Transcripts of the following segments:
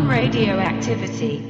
on radioactivity.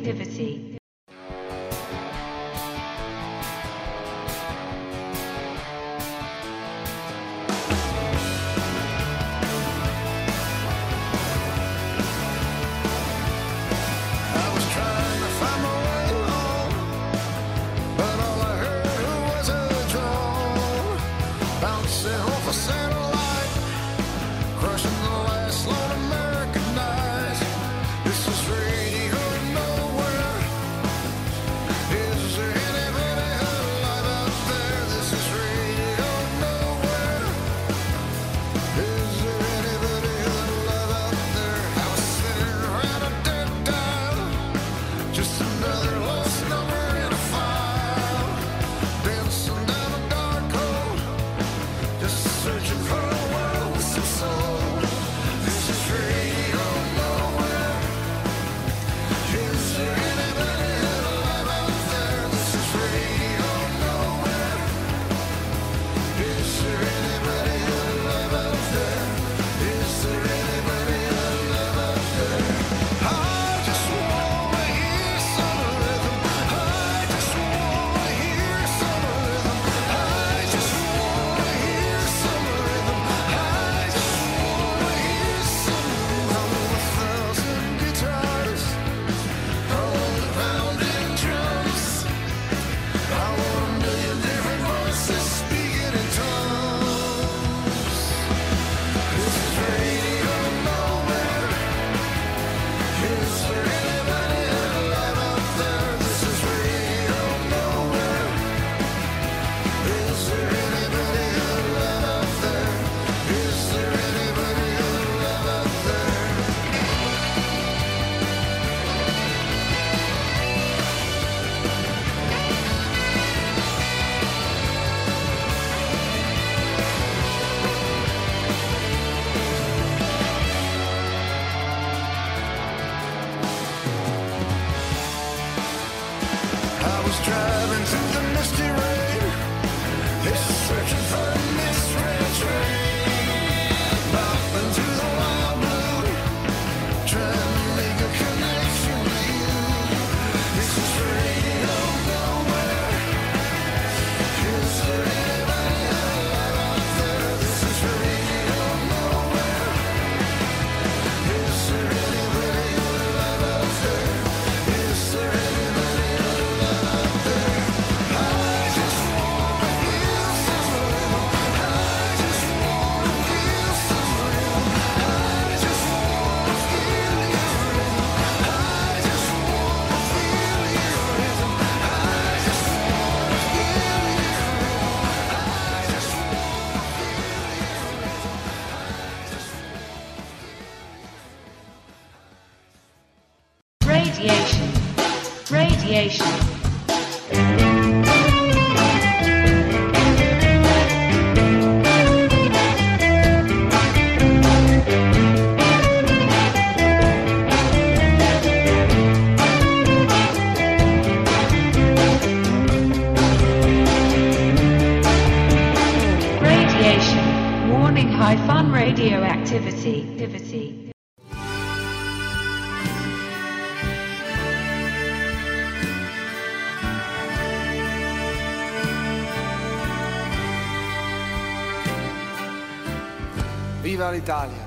L'Italia!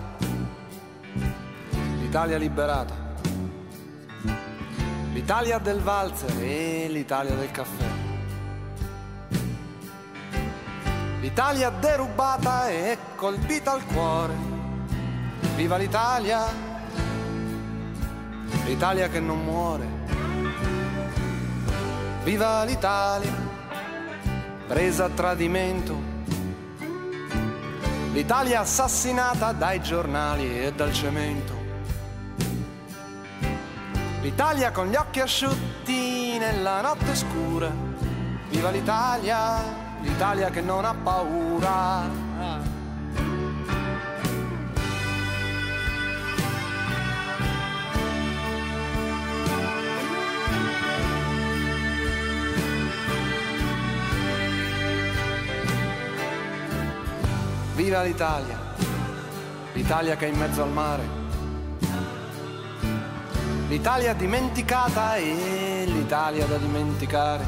L'Italia liberata! L'Italia del valzer e l'Italia del caffè. L'Italia derubata e colpita al cuore. Viva l'Italia! L'Italia che non muore. Viva l'Italia! Presa a tradimento l'Italia assassinata dai giornali e dal cemento. L'Italia con gli occhi asciutti nella notte scura. Viva l'Italia, l'Italia che non ha paura. Viva l'Italia, l'Italia che è in mezzo al mare, l'Italia dimenticata e l'Italia da dimenticare,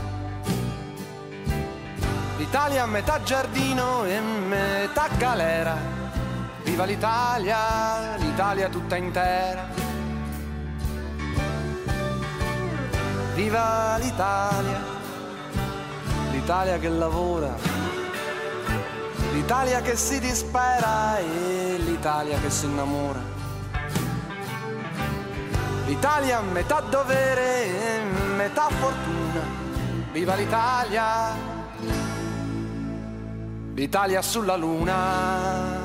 l'Italia a metà giardino e metà galera, viva l'Italia, l'Italia tutta intera, viva l'Italia, l'Italia che lavora l'Italia che si dispera e l'Italia che si innamora. L'Italia metà dovere e metà fortuna. Viva l'Italia! L'Italia sulla luna.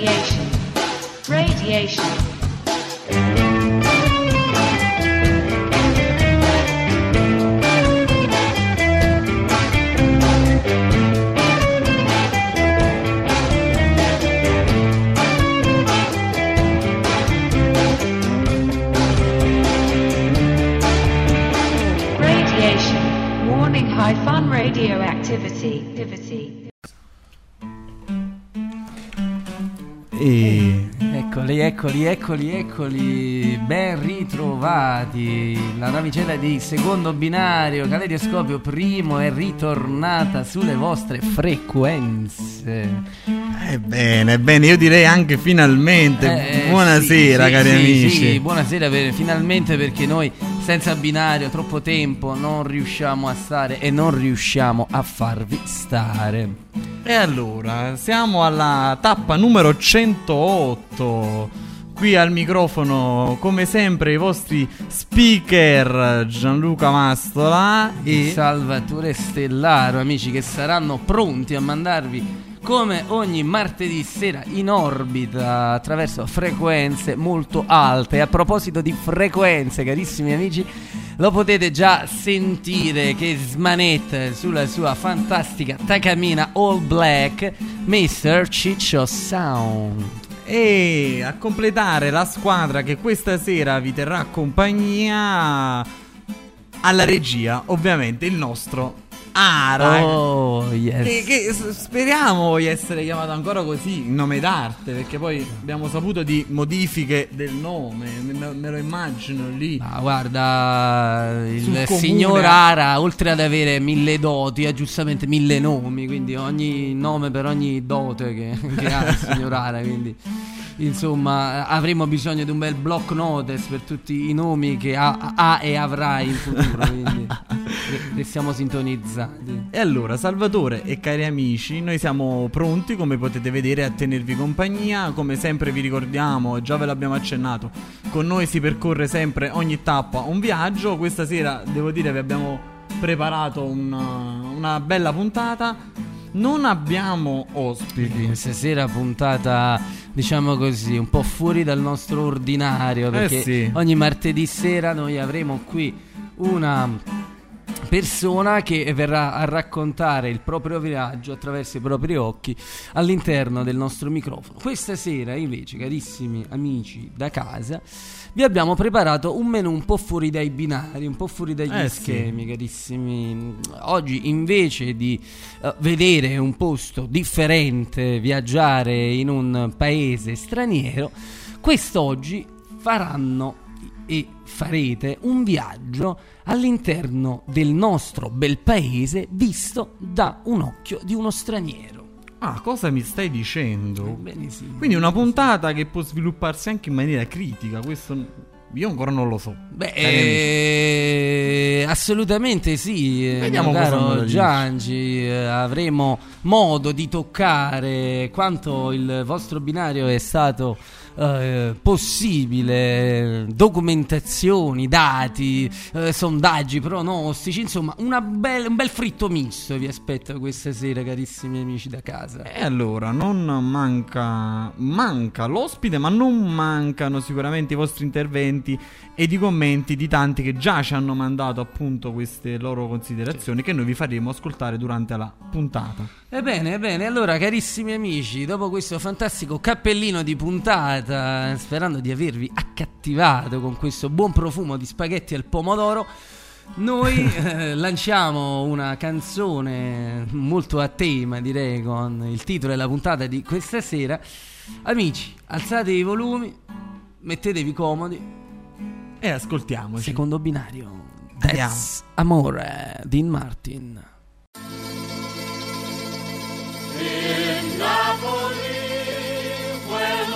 Radiation. Radiation. Eccoli, eccoli, ben ritrovati. La navicella di secondo binario, Caleidoscopio primo, è ritornata sulle vostre frequenze. Ebbene, ebbene, io direi anche finalmente. Eh, Buonasera, sì, cari sì, amici. Sì, buonasera, per- finalmente perché noi senza binario troppo tempo non riusciamo a stare e non riusciamo a farvi stare. E allora, siamo alla tappa numero 108. Qui al microfono, come sempre, i vostri speaker Gianluca Mastola e Salvatore Stellaro, amici che saranno pronti a mandarvi come ogni martedì sera in orbita attraverso frequenze molto alte. A proposito di frequenze, carissimi amici, lo potete già sentire che smanetta sulla sua fantastica Takamina All Black, Mr. Ciccio Sound. E a completare la squadra che questa sera vi terrà compagnia alla regia, ovviamente il nostro Ara. Oh, yes. Che, che speriamo di essere chiamato ancora così, in nome d'arte, perché poi abbiamo saputo di modifiche del nome, me, me lo immagino lì. Ma guarda, il Sul comune. signor Ara, oltre ad avere mille doti, ha giustamente mille nomi, quindi ogni nome per ogni dote che, che ha il signor Ara, quindi insomma avremo bisogno di un bel block notice per tutti i nomi che ha, ha e avrà in futuro, quindi re- restiamo sintonizzati. E allora, Salvatore e cari amici, noi siamo pronti, come potete vedere, a tenervi compagnia. Come sempre vi ricordiamo, già ve l'abbiamo accennato, con noi si percorre sempre ogni tappa un viaggio. Questa sera, devo dire, vi abbiamo preparato una, una bella puntata. Non abbiamo ospiti. Stasera puntata, diciamo così, un po' fuori dal nostro ordinario, perché sì. ogni martedì sera noi avremo qui una persona che verrà a raccontare il proprio viaggio attraverso i propri occhi all'interno del nostro microfono. Questa sera invece, carissimi amici da casa, vi abbiamo preparato un menù un po' fuori dai binari, un po' fuori dagli Eh, sì. schemi, carissimi. Oggi invece di eh, vedere un posto differente, viaggiare in un paese straniero, quest'oggi faranno e farete un viaggio all'interno del nostro bel paese visto da un occhio di uno straniero. Ah, cosa mi stai dicendo? Bene, sì. Quindi una puntata che può svilupparsi anche in maniera critica. Questo io ancora non lo so. Beh, eh, assolutamente sì, eh, Vediamo caro. Giangi, eh, avremo modo di toccare quanto il vostro binario è stato eh, possibile, documentazioni, dati, eh, sondaggi, pronostici, insomma una bel- un bel fritto misto vi aspetta questa sera carissimi amici da casa. E allora, non manca, manca l'ospite, ma non mancano sicuramente i vostri interventi ed i commenti di tanti che già ci hanno mandato appunto queste loro considerazioni che noi vi faremo ascoltare durante la puntata. Ebbene, ebbene, allora carissimi amici, dopo questo fantastico cappellino di puntata, sperando di avervi accattivato con questo buon profumo di spaghetti al pomodoro, noi eh, lanciamo una canzone molto a tema, direi, con il titolo della puntata di questa sera. Amici, alzate i volumi, mettetevi comodi, E ascoltiamoci. secondo binario. That's Amore, Dean Martin.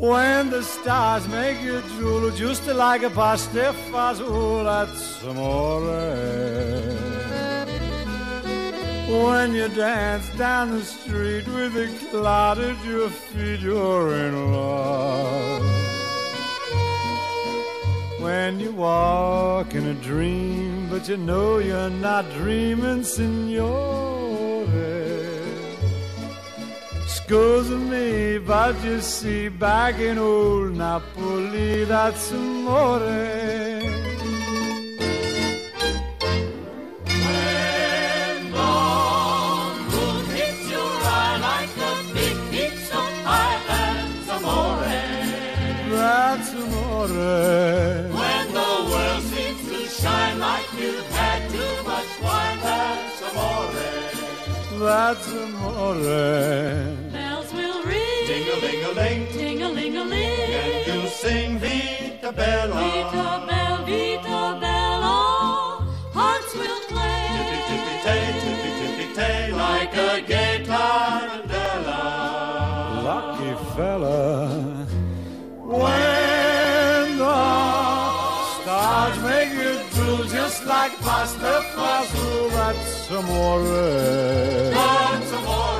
When the stars make you drool, just like a pasta fazool, that's amore. When you dance down the street with a cloud at your feet, you're in love. When you walk in a dream, but you know you're not dreaming, signore. Scusa me, vagisi back in old Napoli, that's amore. That's amore. When the world seems to shine like you had too much wine, that's amore. That's amore. Bells will ring. Ding-a-ling-a-ling, Ting-a-ling-a-ling. and you'll sing Vita Bella. Vita Bella, Vita Bella. Hearts will play. Tippy-tippy-tay, tippy-tippy-tay, like a gay tarantella. Lucky fella. When the stars make you drool just like pasta fazool, that's amore. That's amore.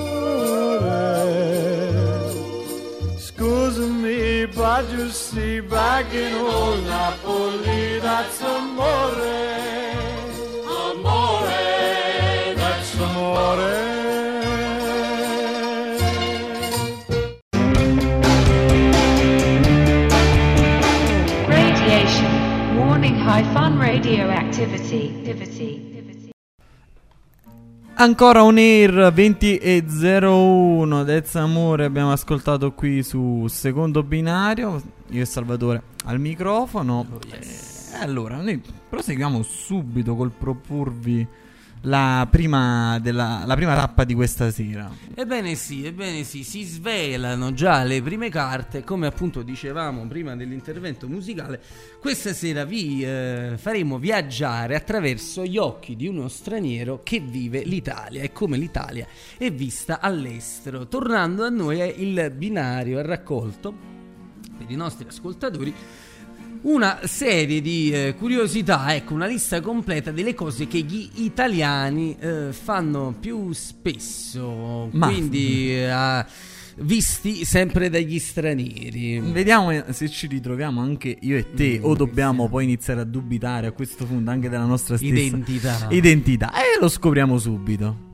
You see, back in old Napoli, that's amore. Amore, that's amore. Radiation. Warning high fun radioactivity. Ancora un Air 20 e 01 Dez Amore abbiamo ascoltato qui su secondo binario. Io e Salvatore al microfono. E allora, noi proseguiamo subito col proporvi la prima, della, la prima tappa di questa sera. Ebbene sì, ebbene sì, si svelano già le prime carte, come appunto dicevamo prima dell'intervento musicale, questa sera vi eh, faremo viaggiare attraverso gli occhi di uno straniero che vive l'Italia e come l'Italia è vista all'estero. Tornando a noi il binario ha raccolto per i nostri ascoltatori una serie di eh, curiosità, ecco, una lista completa delle cose che gli italiani eh, fanno più spesso, Ma- quindi eh, visti sempre dagli stranieri. Vediamo se ci ritroviamo anche io e te o dobbiamo poi iniziare a dubitare a questo punto anche della nostra stessa Identità. identità. E lo scopriamo subito.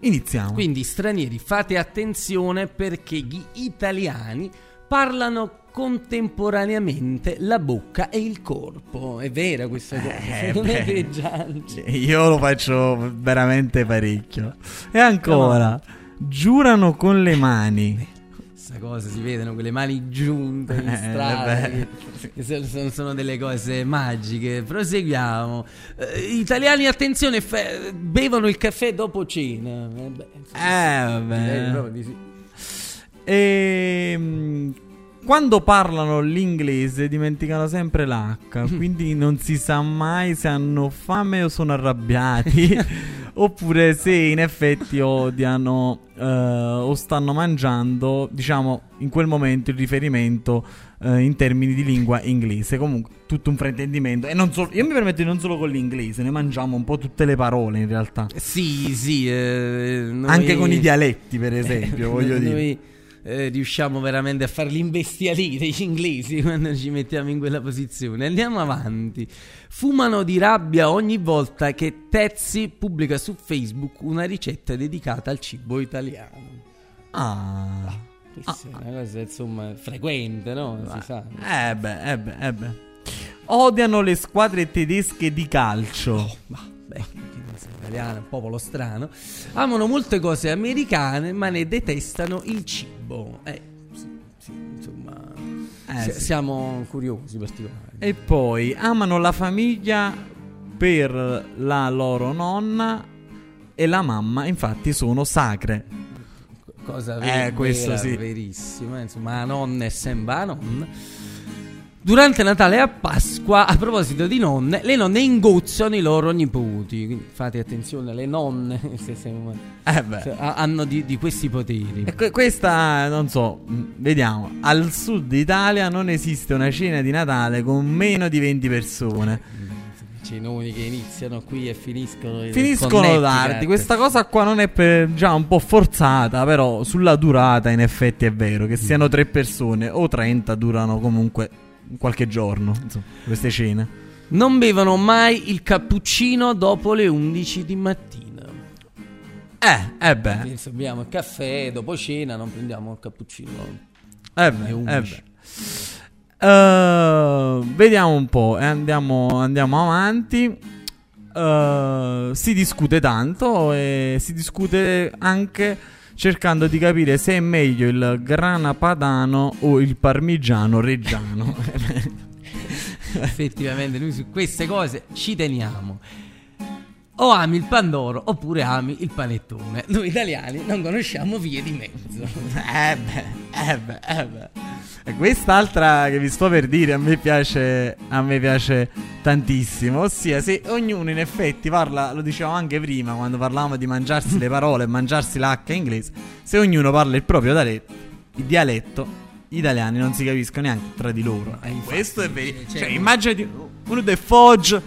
Iniziamo. Quindi stranieri, fate attenzione perché gli italiani parlano contemporaneamente la bocca e il corpo. È vera questa cosa? Eh, non è beh. già... Io lo faccio veramente parecchio. E ancora, giurano con le mani. Questa cosa si vedono quelle mani giunte in Eh, strada beh. che, che sono- delle cose magiche. Proseguiamo. Eh, italiani, attenzione, fe- bevono il caffè dopo cena. Eh, beh, Eh, direi vabbè. proprio di sì. E mm, quando parlano l'inglese dimenticano sempre l'H, quindi non si sa mai se hanno fame o sono arrabbiati, oppure se in effetti odiano eh, o stanno mangiando, diciamo, in quel momento il riferimento eh, in termini di lingua inglese. Comunque, tutto un fraintendimento. E non solo, io mi permetto di non solo con l'inglese, ne mangiamo un po' tutte le parole in realtà. Sì, sì. eh, noi- Anche con i dialetti, per esempio, voglio noi, dire. Eh, riusciamo veramente a farli imbestialire gli inglesi quando ci mettiamo in quella posizione. Andiamo avanti. Fumano di rabbia ogni volta che Tezzi pubblica su Facebook una ricetta dedicata al cibo italiano. Ah. Questa è una cosa insomma frequente, no? Si sa. Eh beh, eh beh, eh beh. Odiano le squadre tedesche di calcio. Ma beh, che non sia italiano, è un popolo strano. Amano molte cose americane, ma ne detestano il cibo. Eh, sì, sì, insomma, Eh, si- sì. siamo curiosi particolari. E poi amano la famiglia per la loro nonna e la mamma, infatti sono sacre. Cosa Eh, vera, questo vera, sì. verissima. Insomma, la nonna è sempre la nonna. Durante Natale e a Pasqua, a proposito di nonne, le nonne ingozzano i loro nipoti. Quindi fate attenzione, le nonne se- se- Eh beh. se- hanno di, di questi poteri. E que- questa, non so, mh, vediamo. Al sud Italia non esiste una cena di Natale con meno di 20 persone. Cenoni che iniziano qui e finiscono in Finiscono tardi. Questa cosa qua non è per- già un po' forzata, però sulla durata in effetti è vero che siano tre persone o 30 durano comunque qualche giorno, insomma, queste cene. Non bevono mai il cappuccino dopo le 11 di mattina. Eh, eh beh. Se beviamo il caffè, dopo cena non prendiamo il cappuccino. Eh beh, eh 11. beh. Eh, vediamo un po' e andiamo, andiamo avanti. Eh, si discute tanto e si discute anche cercando di capire se è meglio il grana padano o il parmigiano reggiano. Effettivamente, noi su queste cose ci teniamo. O ami il pandoro oppure ami il panettone. Noi italiani non conosciamo vie di mezzo. eh beh, eh beh, eh beh. E quest'altra che vi sto per dire a me piace, a me piace tantissimo. Ossia, se ognuno in effetti parla, lo dicevamo anche prima quando parlavamo di mangiarsi le parole e mangiarsi l'H inglese, se ognuno parla il proprio dare- il dialetto, gli italiani non si capiscono neanche tra di loro. E questo è vero. cioè, Cioè, immaginati uno del Foggia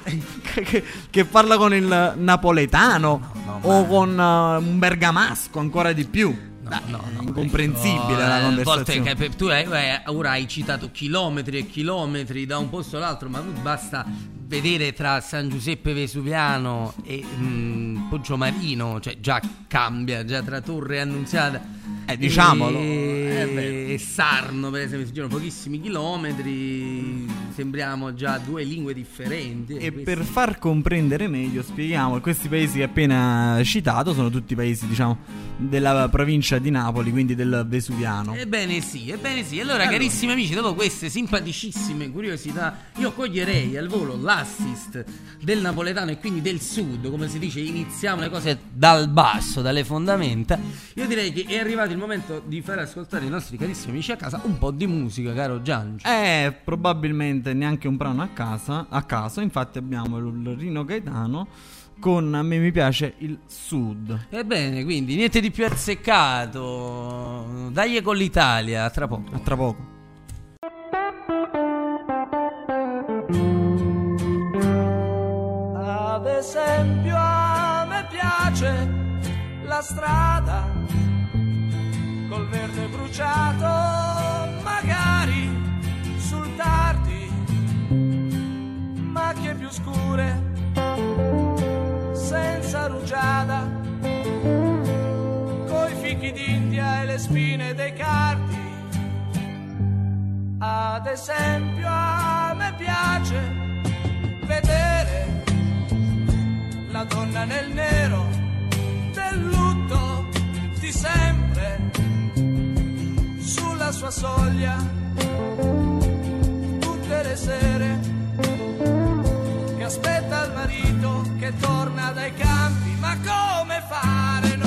che, che- parla con il napoletano no, o ma- con eh, un bergamasco ancora di più. Dai, no, no, incomprensibile No, la eh, conversazione. volte tu hai, eh, ora hai citato chilometri e chilometri da un posto all'altro, ma basta vedere tra San Giuseppe Vesuviano e mm, Poggiomarino, cioè già cambia, già tra Torre Annunziata. Eh, diciamolo. E, Eh, e Sarno, per esempio, si girano pochissimi chilometri. Sembriamo già due lingue differenti. E Questo- per far comprendere meglio, spieghiamo questi paesi che appena citato sono tutti paesi, diciamo, della provincia di Napoli, quindi del Vesuviano. Ebbene sì, ebbene sì. Allora, carissimi amici, dopo queste simpaticissime curiosità, io coglierei al volo l'assist del napoletano e quindi del sud, come si dice, iniziamo le cose dal basso, dalle fondamenta. Io direi che è arrivato il momento di far ascoltare i nostri carissimi amici a casa un po' di musica, caro Giangi. Eh, probabilmente neanche un brano a casa, a caso, infatti abbiamo il Rino Gaetano con a me mi piace il sud. Ebbene, quindi niente di più azzeccato. Dai con l'Italia, a tra poco. A tra poco. Esempio a me piace la strada col verde bruciato, magari sul tardi, macchie più scure, senza rugiada, coi fichi d'India e le spine dei cardi. Ad esempio a me piace vedere la donna nel nero del lutto di sempre sulla sua soglia tutte le sere che aspetta il marito che torna dai campi. Ma come fare? Non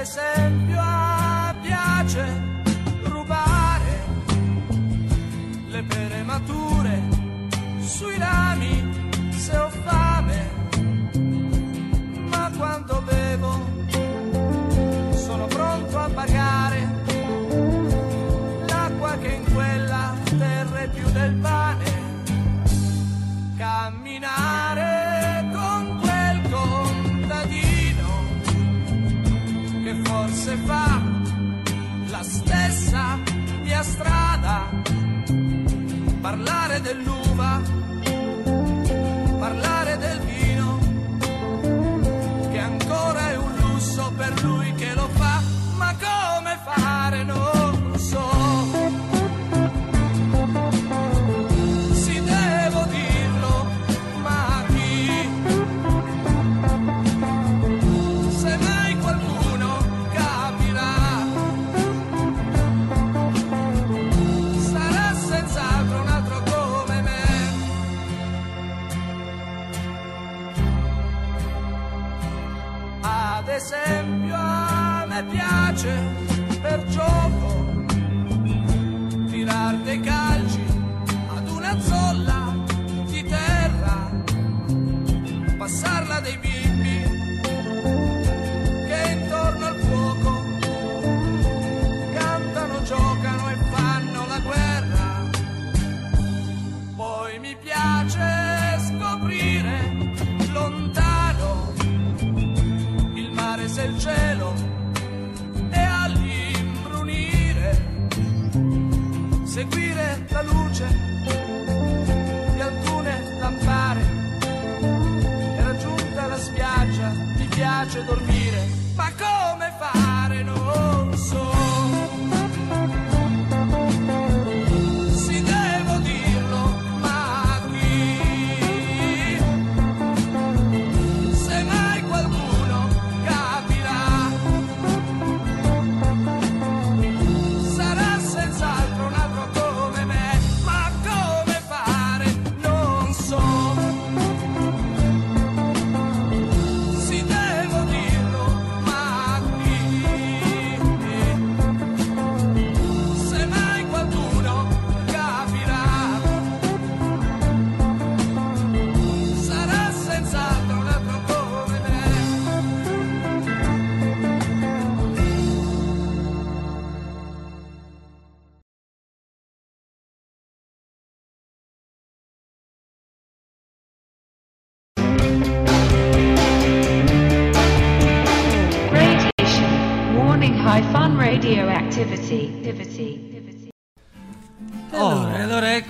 esempio a piace rubare le pere mature sui rami se ho fame, ma quando bevo sono pronto a pagare l'acqua che in quella terra è più del pane. Camminare forse fa la stessa mia strada, parlare dell'uva, parlare del vino, che ancora è un lusso per lui che lo fa, ma come fare non esempio a me piace per gioco tirar dei calci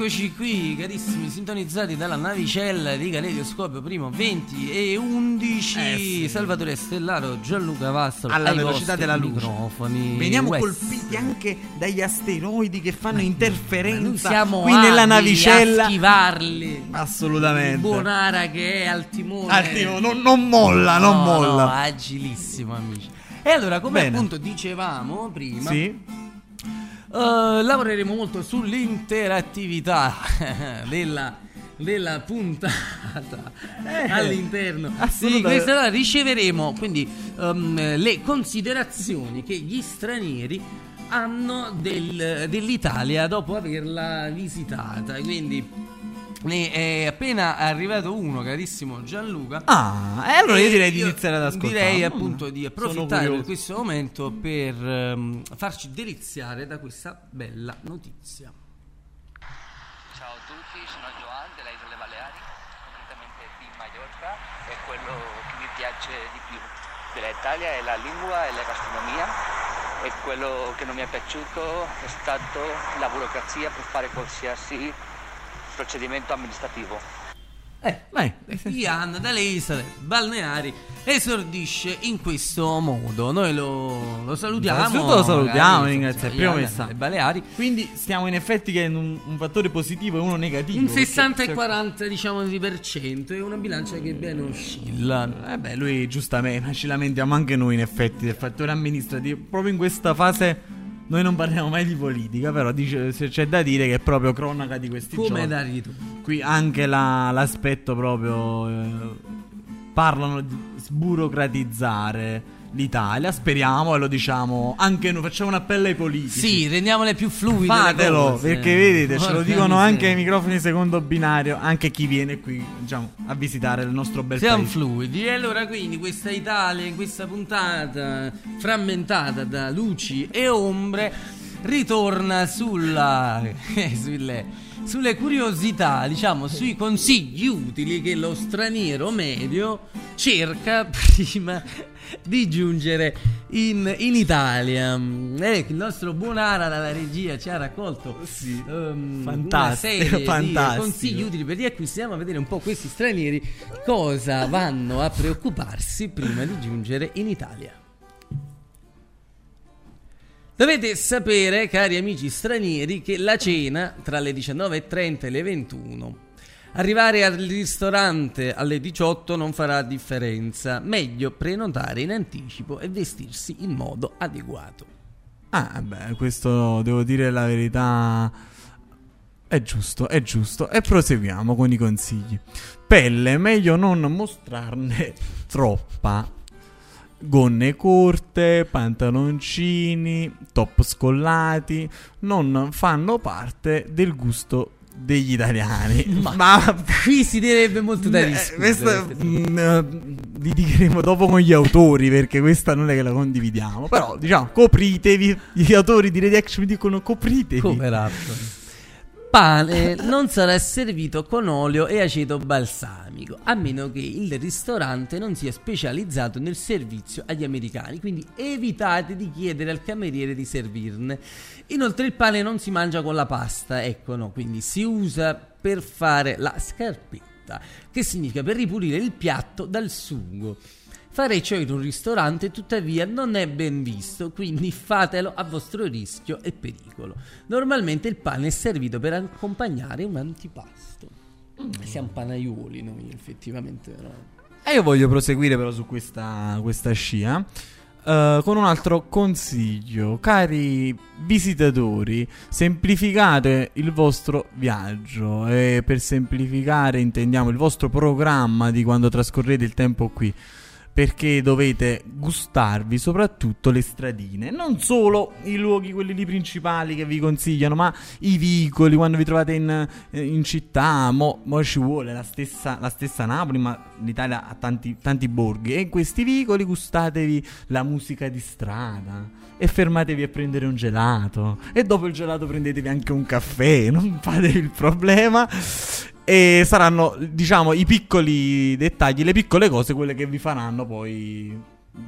eccoci qui, carissimi, sintonizzati dalla navicella di Caleidoscopio primo 20 e 11 Eh sì. Salvatore Stellaro, Gianluca Vastro alla velocità della luce. microfoni Veniamo West. colpiti anche dagli asteroidi che fanno interferenza siamo qui nella navicella. a schivarli. Assolutamente. Buonara che è al timone. Al timone, non- non molla, non No, molla. no, agilissimo, amici. E allora, come Bene. appunto dicevamo prima, Sì. Uh, lavoreremo molto sull'interattività della, della puntata Eh, all'interno. Di assolutamente. questa riceveremo. Quindi um, le considerazioni che gli stranieri hanno del- dell'Italia dopo averla visitata. Quindi ne è appena arrivato uno carissimo Gianluca Ah, e allora io direi di iniziare ad ascoltare. direi Mm, appunto di approfittare di questo momento per ehm, farci deliziare da questa bella notizia. Ciao a tutti, sono Joan delle Isole Baleari, concretamente di Mallorca e quello che mi piace di più dell'Italia è la lingua e la gastronomia e quello che non mi è piaciuto è stato la burocrazia per fare qualsiasi procedimento amministrativo. Eh, Ian dalle isole balneari esordisce in questo modo. Noi lo, lo salutiamo. Innanzitutto lo salutiamo, ringrazio. Primo messaggio. Baleari. Quindi stiamo in effetti che in un, un fattore positivo e uno negativo. Un perché 60 e se- 40 diciamo di per cento e una bilancia che bene oscilla. Eh beh, lui giustamente, ci lamentiamo anche noi in effetti del fattore amministrativo. Proprio in questa fase noi non parliamo mai di politica, però dice- se c'è da dire che è proprio cronaca di questi Come giorni. da ritorno. Qui anche la- l'aspetto proprio... eh, parlano di sburocratizzare l'Italia, speriamo e lo diciamo anche noi, facciamo un appello ai politici. Sì, rendiamole più fluide. Fatelo, perché vedete, ce lo dicono anche ai microfoni secondo binario, anche chi viene qui, diciamo, a visitare il nostro bel Siamo paese. fluidi e allora quindi questa Italia in questa puntata frammentata da luci e ombre ritorna sulla, eh, sulle, sulle curiosità, diciamo, sui consigli utili che lo straniero medio cerca prima di giungere in, in Italia. Eh, il nostro buon Ara dalla regia ci ha raccolto ehm, una fantastico, fantastico. consigli utili per riacquisti. Andiamo a vedere un po' questi stranieri cosa vanno a preoccuparsi prima di giungere in Italia. Dovete sapere, cari amici stranieri, che la cena tra le 19.30 e le 21 Arrivare al ristorante alle 18 non farà differenza. Meglio prenotare in anticipo e vestirsi in modo adeguato. Ah, beh, questo devo dire la verità. È giusto, è giusto. E proseguiamo con i consigli. Pelle, meglio non mostrarne troppa. Gonne corte, pantaloncini, top scollati non fanno parte del gusto degli italiani. Ma, qui si direbbe molto da Eh, questa mm, eh, litigheremo dopo con gli autori perché questa non è che la condividiamo. Però diciamo copritevi. Gli autori di Reaction mi dicono copritevi. Poveratto. Pane non sarà servito con olio e aceto balsamico, a meno che il ristorante non sia specializzato nel servizio agli americani, quindi evitate di chiedere al cameriere di servirne. Inoltre il pane non si mangia con la pasta, ecco no, quindi si usa per fare la scarpetta, che significa per ripulire il piatto dal sugo. Fare ciò in un ristorante tuttavia non è ben visto, quindi fatelo a vostro rischio e pericolo. Normalmente il pane è servito per accompagnare un antipasto. Siamo panaioli noi effettivamente. No? E io voglio proseguire però su questa, questa scia. eh, con un altro consiglio, cari visitatori, semplificate il vostro viaggio e per semplificare intendiamo il vostro programma di quando trascorrete il tempo qui. Perché dovete gustarvi soprattutto le stradine, non solo i luoghi, quelli lì principali che vi consigliano, ma i vicoli quando vi trovate in, eh, in città. Mo, mo ci vuole la stessa, la stessa Napoli, ma l'Italia ha tanti, tanti borghi. E in questi vicoli gustatevi la musica di strada e fermatevi a prendere un gelato. E dopo il gelato prendetevi anche un caffè, non fatevi il problema. E saranno, diciamo, i piccoli dettagli, le piccole cose, quelle che vi faranno poi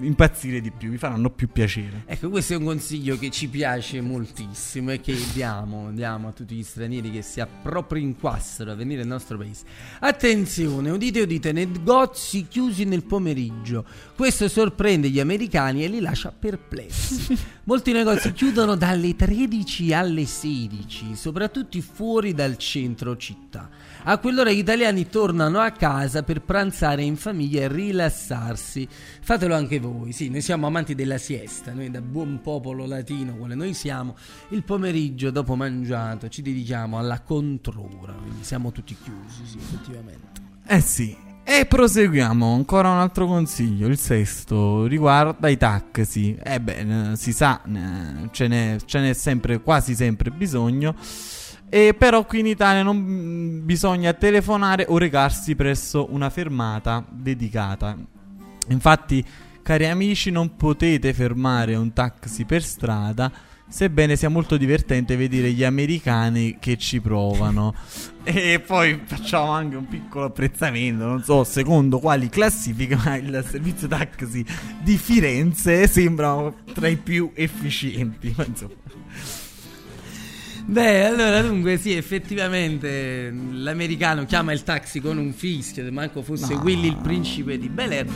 impazzire di più, vi faranno più piacere. Ecco, questo è un consiglio che ci piace moltissimo e che diamo, diamo a tutti gli stranieri che si appropinquassero a venire nel nostro paese. Attenzione, udite udite, negozi chiusi nel pomeriggio. Questo sorprende gli americani e li lascia perplessi. Molti negozi chiudono dalle 13 alle 16, soprattutto fuori dal centro città. A quell'ora gli italiani tornano a casa per pranzare in famiglia e rilassarsi. Fatelo anche voi, sì, noi siamo amanti della siesta, noi da buon popolo latino, quale noi siamo, il pomeriggio dopo mangiato ci dedichiamo alla controra, quindi siamo tutti chiusi, sì, effettivamente. Eh sì. E proseguiamo, ancora un altro consiglio, il sesto, riguarda i taxi. Eh beh, eh, si sa, ce n'è, ce n'è sempre, quasi sempre bisogno. E però qui in Italia non mm, bisogna telefonare o recarsi presso una fermata dedicata. Infatti, cari amici, non potete fermare un taxi per strada, sebbene sia molto divertente vedere gli americani che ci provano. e poi facciamo anche un piccolo apprezzamento, non so secondo quali classifiche, ma il servizio taxi di Firenze sembra tra i più efficienti. Ma insomma. Beh, allora dunque sì, effettivamente l'americano chiama il taxi con un fischio, se manco fosse No. Willy il principe di Bel Air,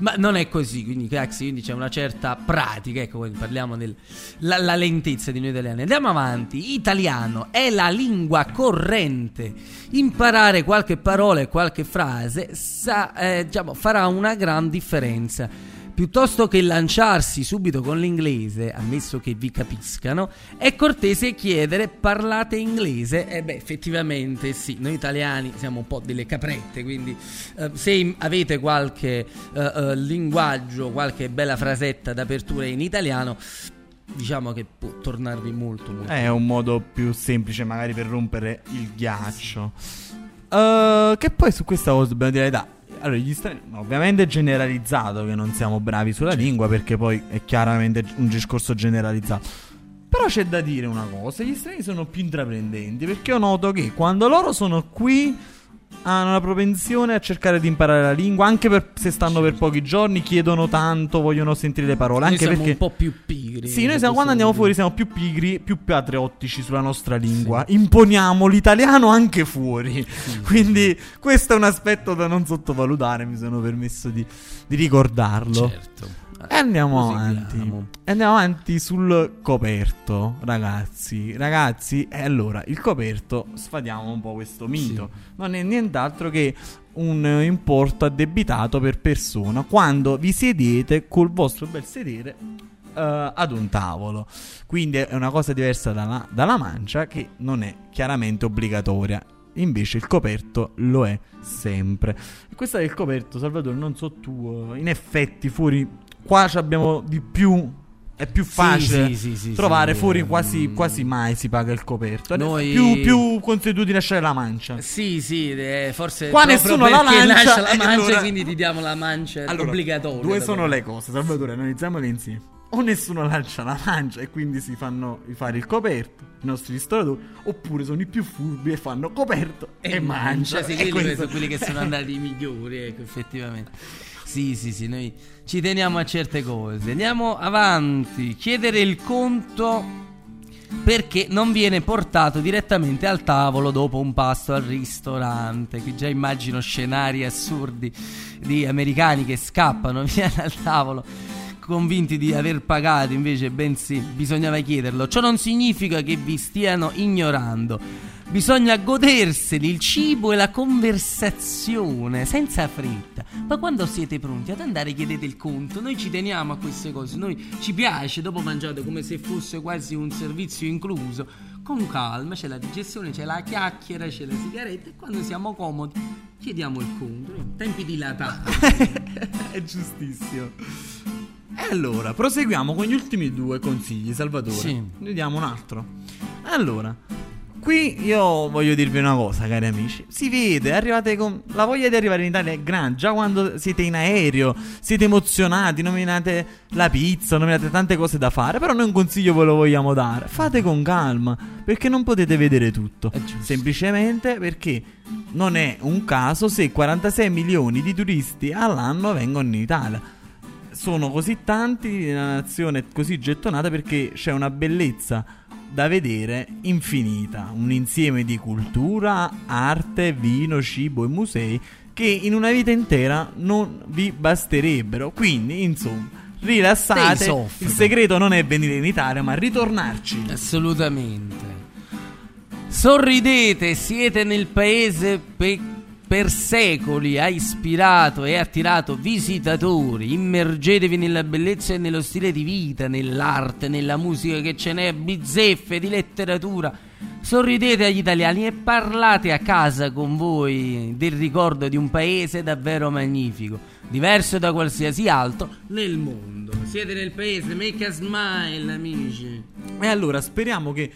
ma non è così, quindi taxi, quindi c'è una certa pratica, ecco, parliamo della la lentezza di noi italiani. Andiamo avanti, italiano è la lingua corrente, imparare qualche parola e qualche frase sa, eh, diciamo, farà una gran differenza. Piuttosto che lanciarsi subito con l'inglese, ammesso che vi capiscano, è cortese chiedere parlate inglese. E beh, effettivamente sì, noi italiani siamo un po' delle caprette, quindi eh, se avete qualche eh, eh, linguaggio, qualche bella frasetta d'apertura in italiano, diciamo che può tornarvi molto molto. È un modo più semplice magari per rompere il ghiaccio. Eh, che poi su questa cosa dobbiamo dire la. Allora, gli stranieri, ovviamente è generalizzato che non siamo bravi sulla lingua perché poi è chiaramente un discorso generalizzato. Però Però c'è da dire una cosa, gli stranieri sono più intraprendenti perché io noto che quando loro sono qui hanno la propensione a cercare di imparare la lingua, anche per- se stanno per pochi giorni, chiedono tanto, vogliono sentire le parole, Noi anche siamo perché un po' più pigri. Sì, noi siamo, quando andiamo fuori siamo più pigri, più patriottici sulla nostra lingua. Imponiamo l'italiano anche fuori. Quindi questo è un aspetto da non sottovalutare, mi sono permesso di, di ricordarlo. Certo. E andiamo avanti. E andiamo avanti sul coperto, ragazzi. Ragazzi, e allora, il coperto, sfadiamo un po' questo mito. Non è nient'altro che un importo addebitato per persona quando vi sedete col vostro bel sedere eh, ad un tavolo. Quindi è una cosa diversa dalla, dalla mancia che non è chiaramente obbligatoria. Invece il coperto lo è sempre. E questo è il coperto, Salvatore, non so tu. eh, In effetti, fuori qua ci abbiamo di più. È più facile sì, sì, sì, trovare fuori quasi, quasi mai si paga il coperto. Noi- Più, più consuetudine lasciare la mancia. Sì, sì, eh, forse Qua nessuno la lancia, la mancia, allora- quindi ti diamo la mancia Allora, obbligatoria. Due sono le cose, Salvatore, analizziamole insieme. O nessuno lancia la mancia e quindi si fanno fare il coperto, i nostri ristoratori, oppure sono i più furbi e fanno coperto e, E mancia. mancia, sì, E quelli questo- sono quelli che sono andati i migliori, ecco, effettivamente. Sì, sì, sì, noi ci teniamo a certe cose. Andiamo avanti. Chiedere il conto perché non viene portato direttamente al tavolo dopo un pasto al ristorante. Che già immagino scenari assurdi di americani che scappano via dal tavolo convinti di aver pagato, invece bensì bisognava chiederlo. Ciò non significa che vi stiano ignorando. Bisogna goderseli il cibo e la conversazione senza fretta. Ma quando siete pronti ad andare chiedete il conto. Noi ci teniamo a queste cose. Noi ci piace dopo mangiate come se fosse quasi un servizio incluso. Con calma, c'è la digestione, c'è la chiacchiera, c'è la sigaretta e quando siamo comodi chiediamo il conto. In tempi dilatati. È giustissimo. E allora, proseguiamo con gli ultimi due consigli, Salvatore. Sì. Ne diamo un altro. Allora, qui io voglio dirvi una cosa, cari amici. Si vede, arrivate con la voglia di arrivare in Italia è grande. Già quando siete in aereo, siete emozionati, nominate la pizza, nominate tante cose da fare. Però noi un consiglio ve lo vogliamo dare. Fate con calma, perché non potete vedere tutto. Semplicemente perché non è un caso se 46 milioni di turisti all'anno vengono in Italia sono così tanti in una nazione così gettonata perché c'è una bellezza da vedere infinita, un insieme di cultura, arte, vino, cibo e musei che in una vita intera non vi basterebbero. Quindi, insomma, rilassate. Il segreto non è venire in Italia, ma ritornarci. Assolutamente. Sorridete, siete nel paese pe- per secoli ha ispirato e attirato visitatori. Immergetevi nella bellezza e nello stile di vita, nell'arte, nella musica che ce n'è, bizzeffe di letteratura. Sorridete agli italiani e parlate a casa con voi del ricordo di un paese davvero magnifico, diverso da qualsiasi altro nel mondo. Siete nel paese, make a smile, amici. E allora speriamo che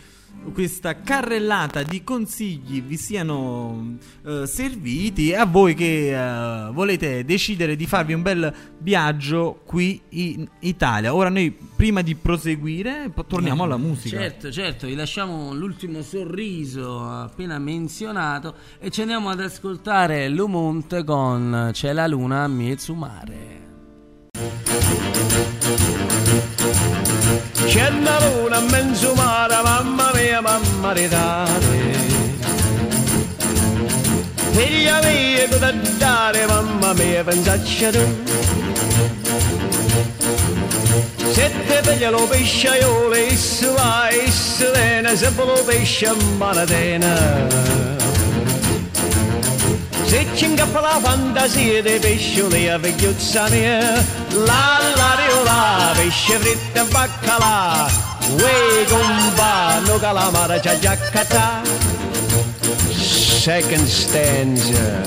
questa carrellata di consigli vi siano eh, serviti a voi che eh, volete decidere di farvi un bel viaggio qui in Italia. Ora noi prima di proseguire torniamo alla musica. Certo, certo, vi lasciamo l'ultimo sorriso appena menzionato e ci andiamo ad ascoltare Lumonte con C'è la luna a mezzo mare. C'è la luna mare, mamma mia, mamma ridare. Figlia mia, cosa dare, mamma mia, pensaccia tu. Se te piglia lo pesciaiolo, isso va, isso viene, se lo pesce a manatena. Se ci ingappa la fantasia dei pescioli a vecchiuzza mia, la la riola, pesce fritto e baccalà, uè compa, no calamara c'ha già catà. Second stanza.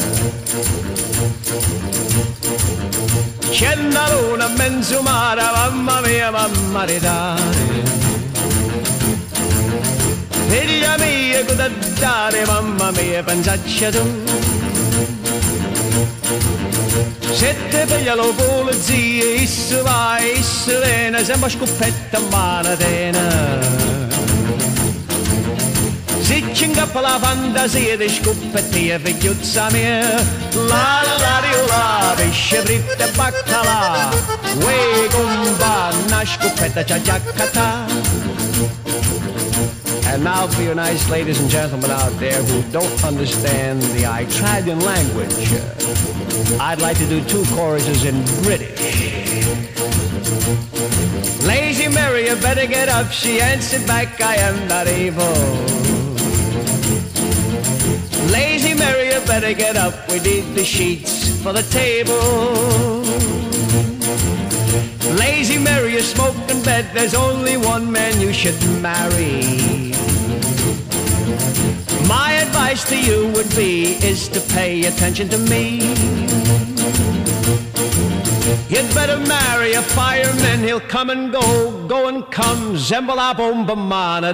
C'è una luna in mezzo mare, mamma mia, mamma ridare. Figlia mia, cosa dare, mamma mia, pensaccia tu. Sette peglialo poole zie, isse vai isse vena, sembra scoppetta mano tena. Sitting up la fantasia di scoppettia vecchiuzza mia. La la di la pesce fritta e baccalà. Uè compa, una scoppetta giacca and now for your nice ladies and gentlemen out there who don't understand the Italian language, I'd like to do two choruses in British. Lazy Mary, you better get up. She answered back, I am not evil. Lazy Mary, you better get up. We need the sheets for the table. Lazy Mary, you smoke in bed. There's only one man you should marry. My advice to you would be is to pay attention to me. You'd better marry a fireman, he'll come and go, go and come, zembola bomba.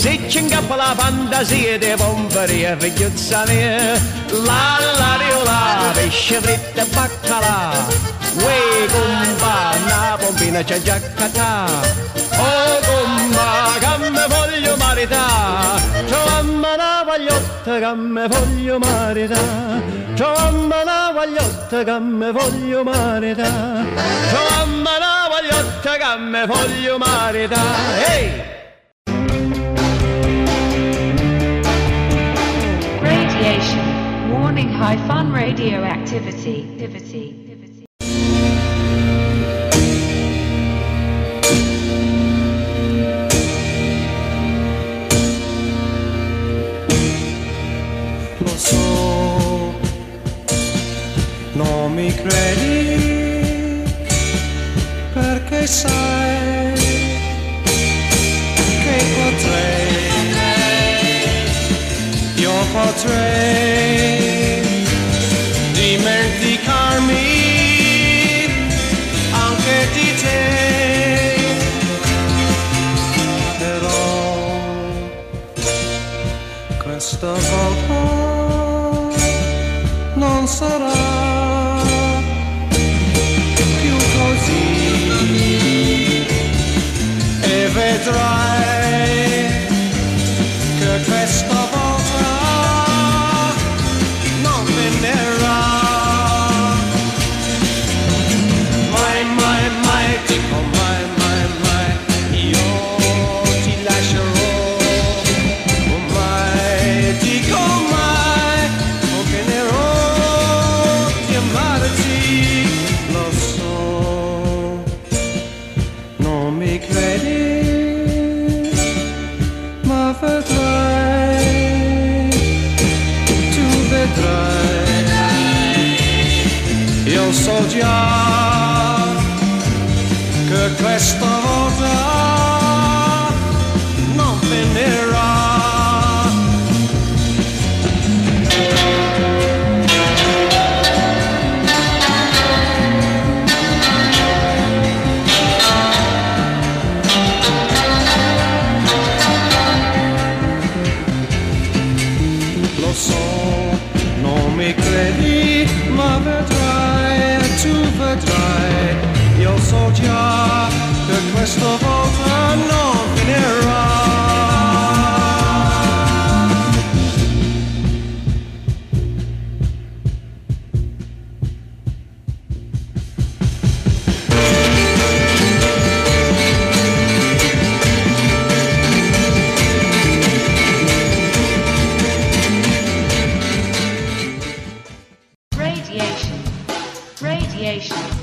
Zicingappa la fantasia di bomberia figliuzza mia, la la di la, pesce fritto e baccalà, uè gumba, una bombina c'è già catà, oh gumba, che me voglio marità, trovamma una vagliotta che me voglio marità, trovamma una vagliotta che me voglio marità, trovamma una vagliotta che me voglio marità, ehi! Radiation. Warning high fun radioactivity. Activity. Non mi credi perché sai che potrei, io potrei questa volta non sarà più così. E vedrai Radiation. Radiation.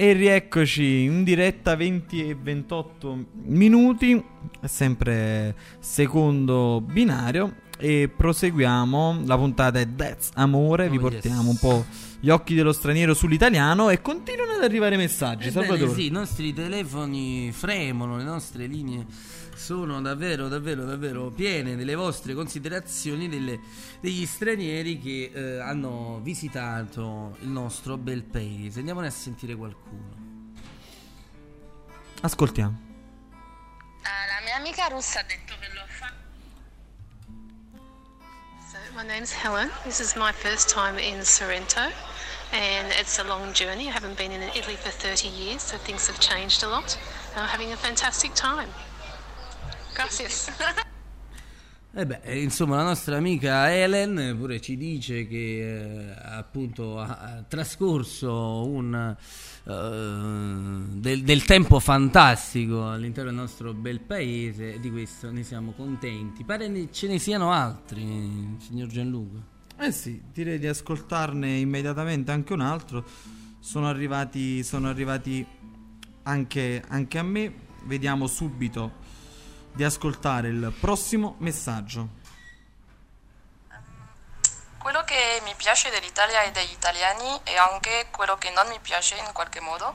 E rieccoci in diretta 20 e 28 minuti, sempre secondo binario. E proseguiamo. La puntata è That's Amore. Vi Oh, portiamo yes. un po' gli occhi dello straniero sull'italiano. E continuano ad arrivare messaggi. Ebbene sì, i nostri telefoni fremono, le nostre linee sono davvero, davvero, davvero piene delle vostre considerazioni delle- degli stranieri che eh, hanno visitato il nostro bel paese. Andiamone a sentire qualcuno. Ascoltiamo. La mia amica russa ha detto che lo fa. So my name's Helen. This is my first time in Sorrento, and it's a long journey. I haven't been in Italy for 30 years, so things have changed a lot. And I'm having a fantastic time. Gracias. E beh, eh, insomma, la nostra amica Helen pure ci dice che eh, appunto ha, trascorso un, eh, del, del tempo fantastico all'interno del nostro bel paese e di questo ne siamo contenti. Pare ne- ce ne siano altri, signor Gianluca. Eh sì, direi di ascoltarne immediatamente anche un altro. Sono arrivati, sono arrivati anche, anche a me. Vediamo subito di ascoltare il prossimo messaggio. Quello che mi piace dell'Italia e degli italiani è anche quello che non mi piace in qualche modo.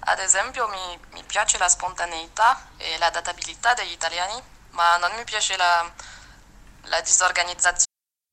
Ad esempio mi, mi piace la spontaneità e l'adattabilità degli italiani, ma non mi piace la, la disorganizzazione.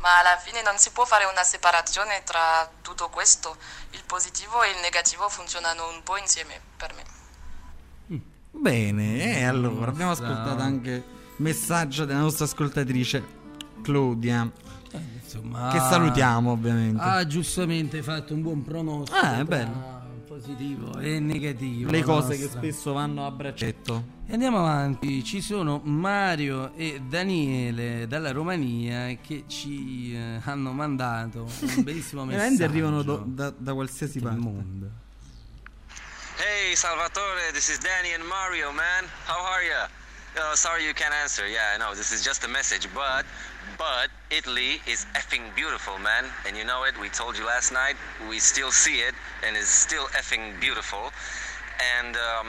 ma alla fine non si può fare una separazione tra tutto questo. Il positivo e il negativo funzionano un po' insieme per me. Bene, e allora abbiamo ascoltato anche il messaggio della nostra ascoltatrice Claudia. insomma, che salutiamo ovviamente. Ha giustamente fatto un buon pronostico. Ah, è tra bello. Positivo e negativo. Le cose che nostra. spesso vanno a braccetto. E Andiamo avanti, ci sono Mario e Daniele dalla Romania che ci eh, hanno mandato un bellissimo messaggio. arrivano do- da, da qualsiasi parte. Hey Salvatore, this is Danny and Mario, man. How are ya? Sorry you can't answer. Yeah, I know this is just a message, but but Italy is effing beautiful, man. And you know it. We told you last night. We still see it, and it's still effing beautiful. And um,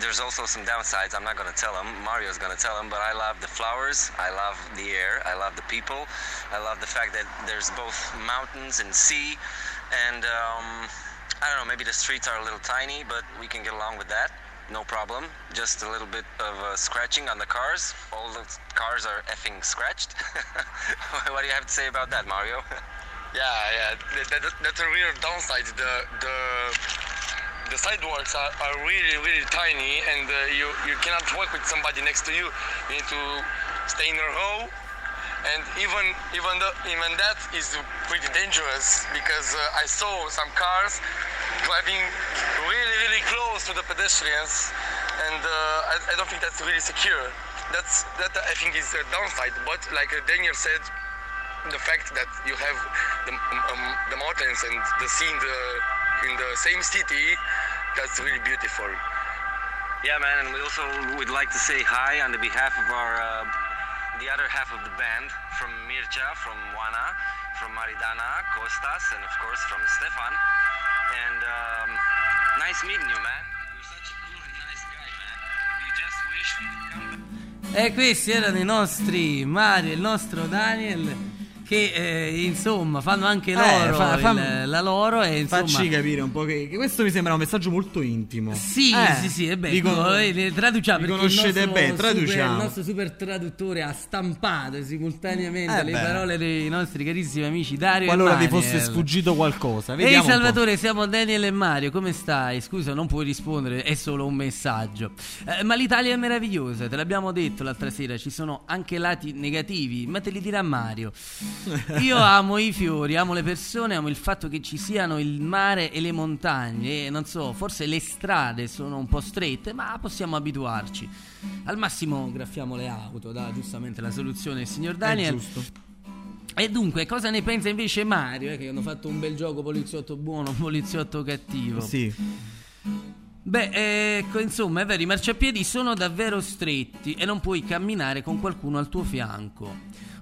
there's also some downsides. I'm not gonna tell them. Mario's gonna tell him. But I love the flowers. I love the air. I love the people. I love the fact that there's both mountains and sea. And um, I don't know. Maybe the streets are a little tiny, but we can get along with that. No problem. Just a little bit of uh, scratching on the cars. All the cars are effing scratched. what do you have to say about that, Mario? Yeah, yeah, that, that, that's a real downside. The the the sidewalks are, are really really tiny, and uh, you you cannot walk with somebody next to you. You need to stay in a row, and even even even that is pretty dangerous because uh, I saw some cars driving really really close to the pedestrians, and uh, I, I don't think that's really secure. That's that I think is a downside. But like uh, Daniel said, the fact that you have the, um, the mountains and the sea in the, in the same city, that's really beautiful. Yeah, man, and we also would like to say hi on the behalf of our uh, the other half of the band from Mircea, from Juana, from Maridana, Costas, and of course from Stefan. And um, nice meeting you, man. You're such a cool and nice guy, man. We just wish we could come E questi erano i nostri Mario e il nostro Daniel che eh, insomma fanno anche Eh, loro fa- il- fammi- la loro e insomma Facci capire un po' che, che questo mi sembra un messaggio molto intimo. Sì, Eh, sì, sì, e beh, ecco, eh, traduciamo il conoscete bene, traduciamo. il nostro super traduttore ha stampato simultaneamente Eh le beh. parole dei nostri carissimi amici Dario Qualora e vi fosse sfuggito qualcosa. Ehi. Salvatore, siamo Daniel e Mario, come stai? Scusa, non puoi rispondere, è solo un messaggio. Eh, ma l'Italia è meravigliosa, te l'abbiamo detto l'altra sera, ci sono anche lati negativi, ma te li dirà Mario. Io amo i fiori, amo le persone, amo il fatto che ci siano il mare e le montagne, e non so, forse le strade sono un po' strette, ma possiamo abituarci. Al massimo graffiamo le auto, da giustamente la soluzione signor Daniel. giusto. E dunque, cosa ne pensa invece Mario? eh, che hanno fatto un bel gioco poliziotto buono, poliziotto cattivo. Sì. Beh, ecco, insomma, è vero, i marciapiedi sono davvero stretti e non puoi camminare con qualcuno al tuo fianco.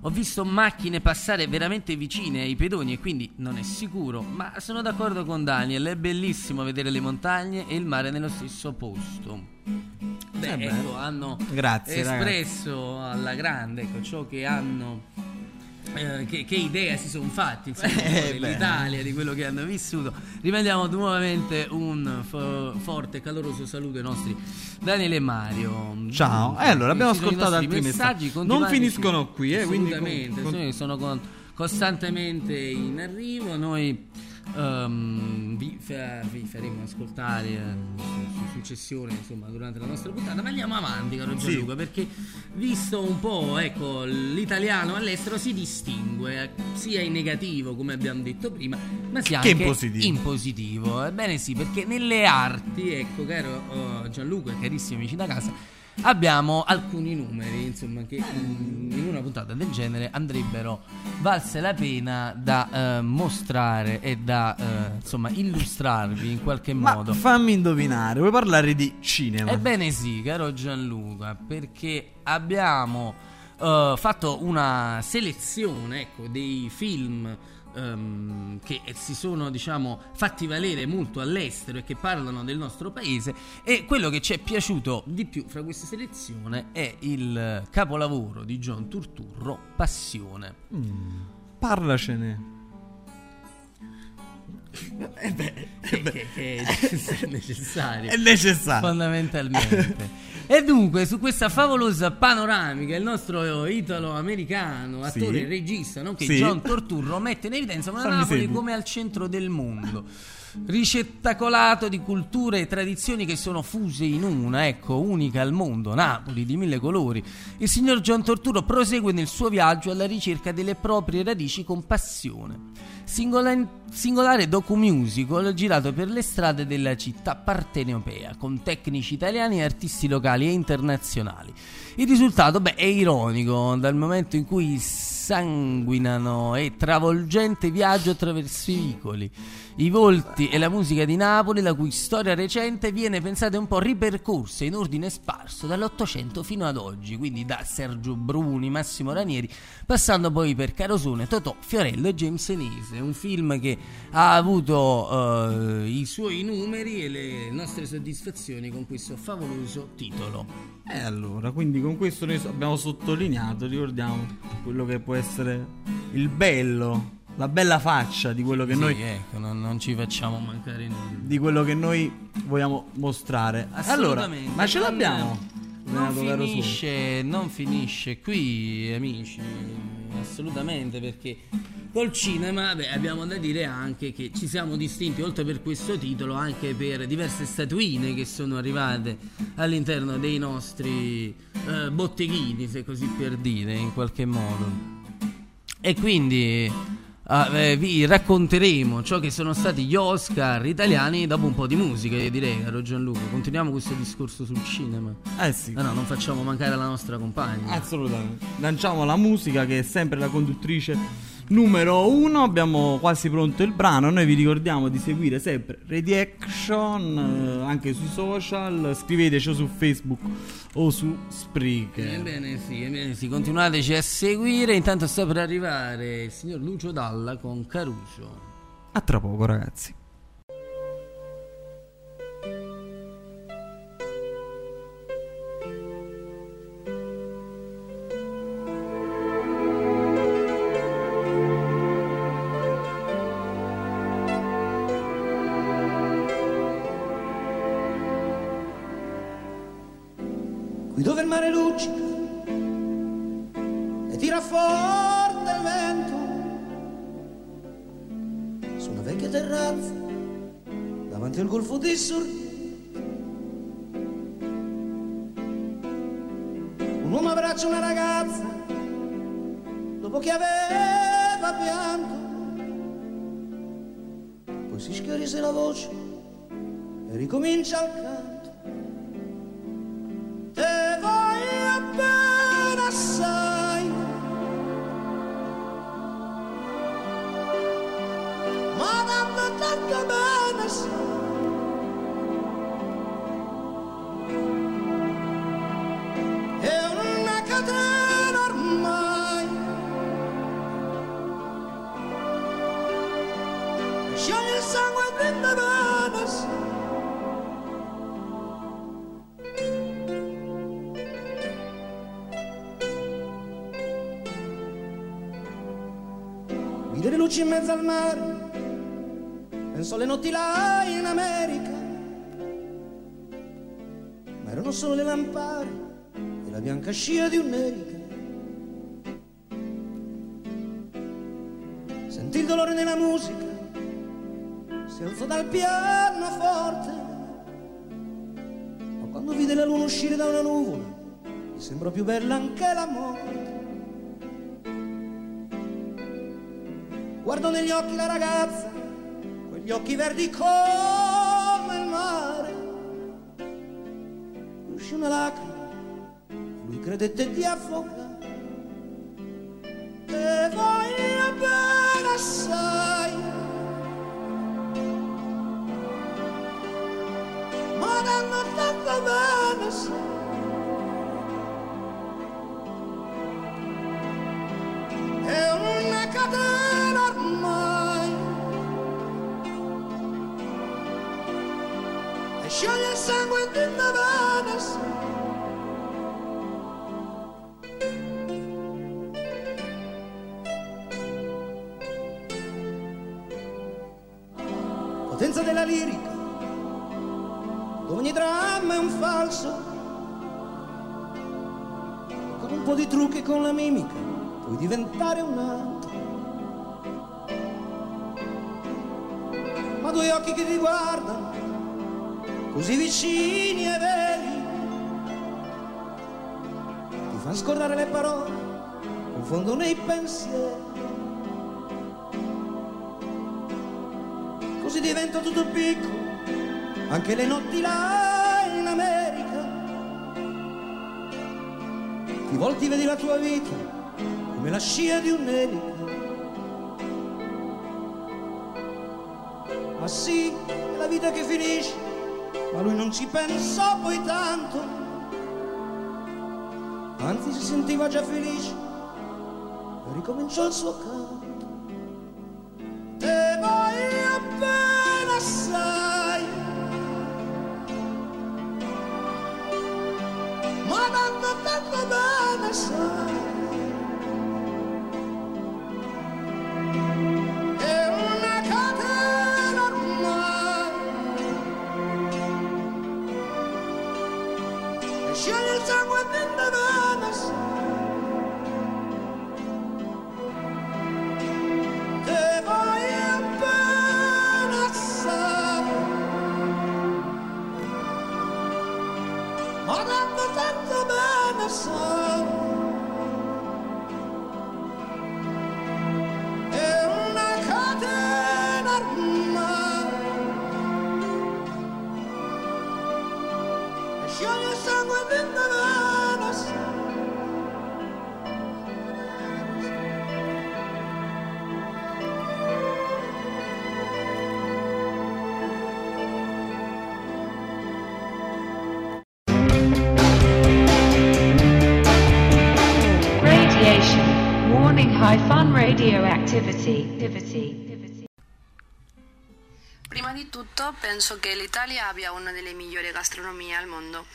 Ho visto macchine passare veramente vicine ai pedoni e quindi non è sicuro, ma sono d'accordo con Daniel, è bellissimo vedere le montagne e il mare nello stesso posto. Beh, Eh ecco, hanno Grazie, espresso alla grande ecco, ciò che hanno eh, che, che idea si sono fatti insomma, Eh, dell'Italia, di quello che hanno vissuto. Rimandiamo nuovamente un fo- forte e caloroso saluto ai nostri Daniele e Mario. Ciao. Eh, allora, abbiamo ascoltato altri messaggi. messaggi. Non finiscono qui, eh, quindi Assolutamente, con- con- sono con- costantemente in arrivo. Noi ehm, vi, fa- vi faremo ascoltare eh, su, su successione, insomma, durante la nostra puntata. Ma andiamo avanti, caro Sì. Gianluca, perché visto un po', ecco, l'italiano all'estero si distingue eh, sia in negativo, come abbiamo detto prima, ma sia Che in anche positivo. in positivo. Ebbene sì, perché nelle arti, ecco, caro eh, Gianluca e carissimi amici da casa, abbiamo alcuni numeri, insomma, che mm, in una puntata del genere andrebbero valse la pena da eh, mostrare e da, eh, insomma, illustrarvi in qualche Ma modo. fammi indovinare, vuoi parlare di cinema? Ebbene sì, caro Gianluca, perché abbiamo eh, fatto una selezione ecco, dei film ehm, che si sono diciamo fatti valere molto all'estero e che parlano del nostro paese e quello che ci è piaciuto di più fra questa selezione è il capolavoro di John Turturro Passione. Parlacene. Eh beh, che, che- che è necessario. È necessario. Fondamentalmente. e dunque, su questa favolosa panoramica, il nostro italo-americano, attore Sì. e regista, nonché Sì. John Torturro, mette in evidenza una Fammi Napoli sentire. come al centro del mondo. Ricettacolato di culture e tradizioni che sono fuse in una, ecco, unica al mondo, Napoli di mille colori. Il signor John Torturo prosegue nel suo viaggio alla ricerca delle proprie radici con passione. Singola- singolare docu-musical girato per le strade della città partenopea con tecnici italiani e artisti locali e internazionali. Il risultato, beh, è ironico dal momento in cui sanguinano e travolgente viaggio attraverso i vicoli, i volti e la musica di Napoli, la cui storia recente viene pensata un po' ripercorsa in ordine sparso dall'Ottocento fino ad oggi, quindi da Sergio Bruni, Massimo Ranieri, passando poi per Carosone, Totò, Fiorello e James Senese, un film che ha avuto eh, i suoi numeri e le nostre soddisfazioni con questo favoloso titolo. E allora, quindi con questo noi abbiamo sottolineato, ricordiamo, quello che può essere il bello, la bella faccia di quello che Sì, noi ecco, non, non ci facciamo mancare nulla. di quello che noi vogliamo mostrare. Allora, ma ce l'abbiamo? Non finisce, non finisce qui, amici. Assolutamente, perché col cinema beh, abbiamo da dire anche che ci siamo distinti, oltre per questo titolo, anche per diverse statuine che sono arrivate all'interno dei nostri eh, botteghini, se così per dire, in qualche modo. E quindi ah, eh, vi racconteremo ciò che sono stati gli Oscar italiani dopo un po' di musica, io direi, caro Gianluca. Continuiamo questo discorso sul cinema. Eh sì. No, no, non facciamo mancare la nostra compagna. Assolutamente. Lanciamo la musica che è sempre la conduttrice numero uno. Abbiamo quasi pronto il brano. Noi vi ricordiamo di seguire sempre Reaction eh, anche sui social. Scriveteci o su Facebook o su Spreaker. Ebbene sì, ebbene sì, continuateci a seguire. Intanto sta per arrivare il signor Lucio Dalla con Caruso. A tra poco, ragazzi. Di Sorrento. Un uomo abbraccia una ragazza dopo che aveva pianto. Poi si schiarisce la voce e ricomincia il canto. Te voglio bene assai, ma tanto tanto bene sai. Scioglie il sangue delle venas Vide le luci in mezzo al mare Pensò alle notti là in America. Ma erano solo le lampare E la bianca scia di un'erica dal pianoforte, ma quando vide la luna uscire da una nuvola, gli sembrò più bella anche la morte. Guardò negli occhi la ragazza, quegli occhi verdi come il mare. Uscì una lacrima, lui credette di affogare. Potenza della lirica dove ogni dramma è un falso. Con un po' di trucchi e con la mimica puoi diventare un altro. Ma due occhi che ti guardano, così vicini e veri, ti fanno scordare le parole, confondono i pensieri. Così diventa tutto piccolo anche le notti là in America. Ti volti vedi la tua vita come la scia di un'elica. Ma sì, è la vita che finisce, non ci pensò poi tanto. Anzi si sentiva già felice e ricominciò il suo canto. Penso che l'Italia abbia una delle migliori gastronomie al mondo.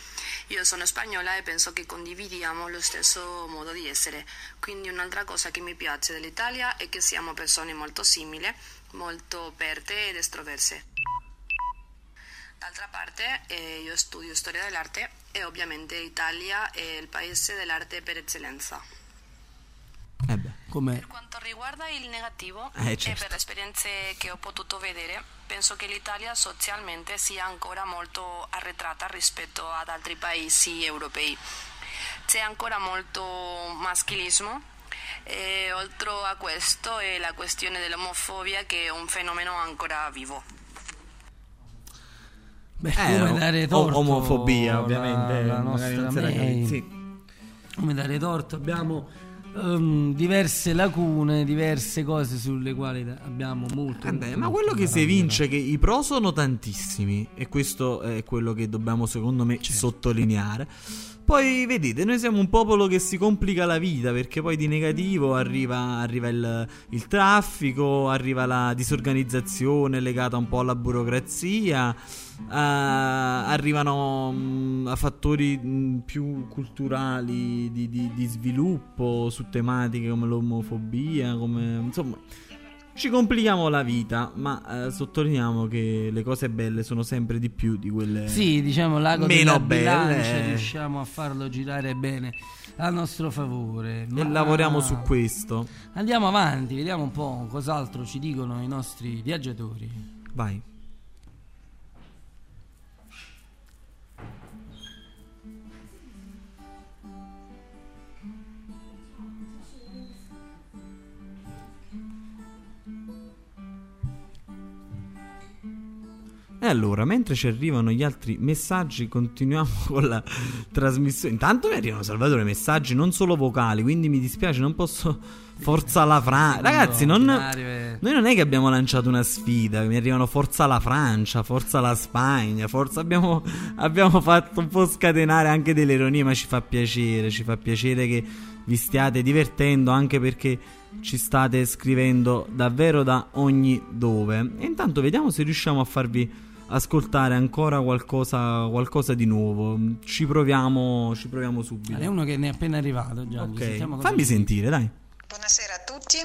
Io sono spagnola e penso che condividiamo lo stesso modo di essere. Quindi un'altra cosa che mi piace dell'Italia è che siamo persone molto simili, molto aperte ed estroverse. D'altra parte, eh, io studio storia dell'arte e ovviamente Italia è il paese dell'arte per eccellenza. Come Per quanto riguarda il negativo Eh, e certo. per le esperienze che ho potuto vedere, penso che l'Italia socialmente sia ancora molto arretrata rispetto ad altri paesi europei. C'è ancora molto maschilismo e oltre a questo è la questione dell'omofobia che è un fenomeno ancora vivo. Beh, Eh, come dare torto omofobia, la- ovviamente, la, magari nostra la sì. come dare torto abbiamo ehm, diverse lacune diverse cose sulle quali abbiamo molto Eh beh, molto, ma quello che si evince è che i pro sono tantissimi e questo è quello che dobbiamo secondo me Certo. sottolineare. Poi vedete, noi siamo un popolo che si complica la vita perché poi di negativo arriva, arriva il, il traffico, arriva la disorganizzazione legata un po' alla burocrazia, eh, arrivano mm, a fattori mm, più culturali di, di- di sviluppo su tematiche come l'omofobia, come insomma ci complichiamo la vita, ma eh, sottolineiamo che le cose belle sono sempre di più di quelle sì diciamo l'ago meno belle. bilancia riusciamo a farlo girare bene a nostro favore E ma- lavoriamo su questo. andiamo avanti vediamo un po' cos'altro ci dicono i nostri viaggiatori Vai. E allora, mentre ci arrivano gli altri messaggi, continuiamo con la trasmissione. Intanto mi arrivano Salvatore messaggi non solo vocali, quindi mi dispiace, non posso. Forza la Francia. Ragazzi, non. È- Noi non è che abbiamo lanciato una sfida, mi arrivano forza la Francia, forza la Spagna, forza abbiamo, abbiamo fatto un po' scatenare anche delle ironie, ma ci fa piacere, ci fa piacere che vi stiate divertendo anche perché ci state scrivendo davvero da ogni dove. E intanto vediamo se riusciamo a farvi ascoltare ancora qualcosa, qualcosa di nuovo. Ci proviamo, ci proviamo subito. è uno che ne è appena arrivato già Ok, sentiamo cosa fammi sentire, dai. Buonasera a tutti,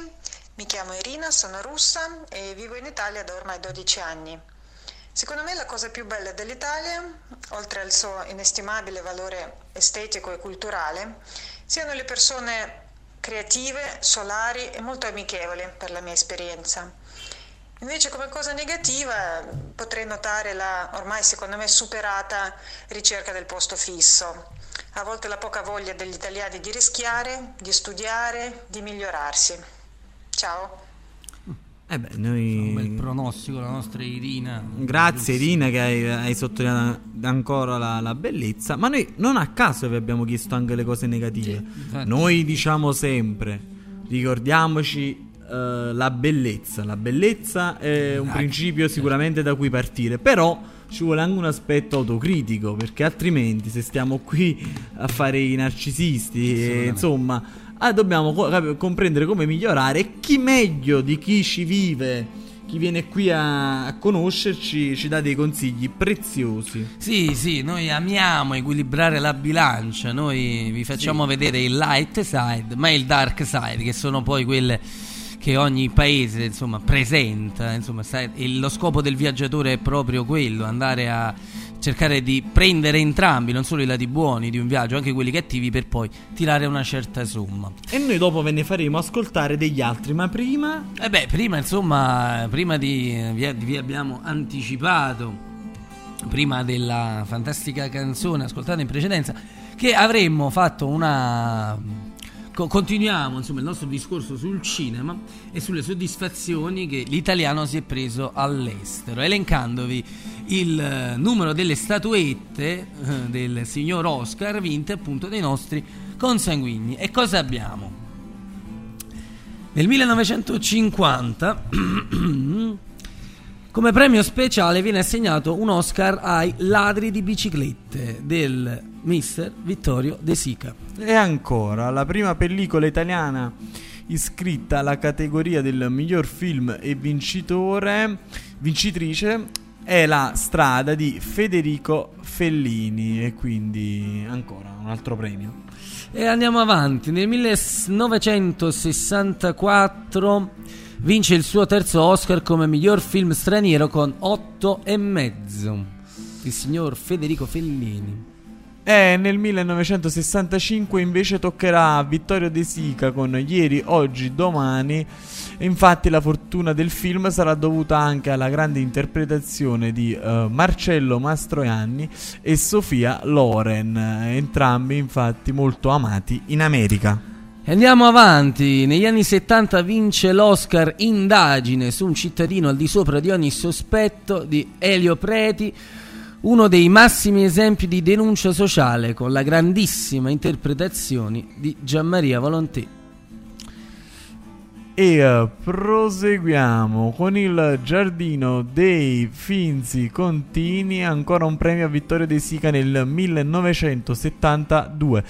mi chiamo Irina, sono russa e vivo in Italia da ormai 12 anni. Secondo me la cosa più bella dell'Italia, oltre al suo inestimabile valore estetico e culturale, siano le persone creative, solari e molto amichevoli per la mia esperienza. Invece come cosa negativa potrei notare la ormai secondo me superata ricerca del posto fisso. A volte la poca voglia degli italiani di rischiare, di studiare, di migliorarsi. Ciao. Eh beh, noi... un bel pronostico la nostra Irina Grazie Irina che hai, hai sottolineato ancora la, la bellezza, ma noi non a caso vi abbiamo chiesto anche le cose negative. infatti. noi diciamo sempre, ricordiamoci eh, la bellezza. La bellezza è un principio sicuramente da cui partire, però ci vuole anche un aspetto autocritico, perché altrimenti se stiamo qui a fare i narcisisti, e, insomma, ah, dobbiamo co- comprendere come migliorare e chi meglio di chi ci vive chi viene qui a, a conoscerci ci dà dei consigli preziosi. Sì, sì, noi amiamo equilibrare la bilancia, noi vi facciamo Sì. vedere il light side, ma il dark side, che sono poi quelle che ogni paese insomma presenta, insomma, lo scopo del viaggiatore è proprio quello, andare a cercare di prendere entrambi, non solo i lati buoni di un viaggio, anche quelli cattivi per poi tirare una certa somma. E noi dopo ve ne faremo ascoltare degli altri, ma prima... Eh beh, prima insomma, prima di vi, vi abbiamo anticipato, prima della fantastica canzone ascoltata in precedenza, che avremmo fatto una... co- Continuiamo insomma il nostro discorso sul cinema e sulle soddisfazioni che l'italiano si è preso all'estero, elencandovi il eh, numero delle statuette eh, del signor Oscar vinte appunto dai nostri consanguigni. E cosa abbiamo? Nel 1950 come premio speciale viene assegnato un Oscar ai ladri di biciclette del mister Vittorio De Sica. E ancora, la prima pellicola italiana iscritta alla categoria del miglior film e vincitore, vincitrice è La strada di Federico Fellini e quindi ancora un altro premio. E andiamo avanti, nel 1964 vince il suo terzo Oscar come miglior film straniero con 8 e mezzo. Il signor Federico Fellini. E nel 1965 invece toccherà Vittorio De Sica con Ieri, Oggi, Domani. Infatti la fortuna del film sarà dovuta anche alla grande interpretazione di uh, Marcello Mastroianni e Sofia Loren, entrambi infatti molto amati in America. Andiamo avanti, negli anni 70 vince l'Oscar Indagine su un cittadino al di sopra di ogni sospetto di Elio Preti uno dei massimi esempi di denuncia sociale con la grandissima interpretazione di Gianmaria Volontè. E uh, proseguiamo con il giardino dei Finzi Contini, ancora un premio a Vittorio De Sica nel 1972.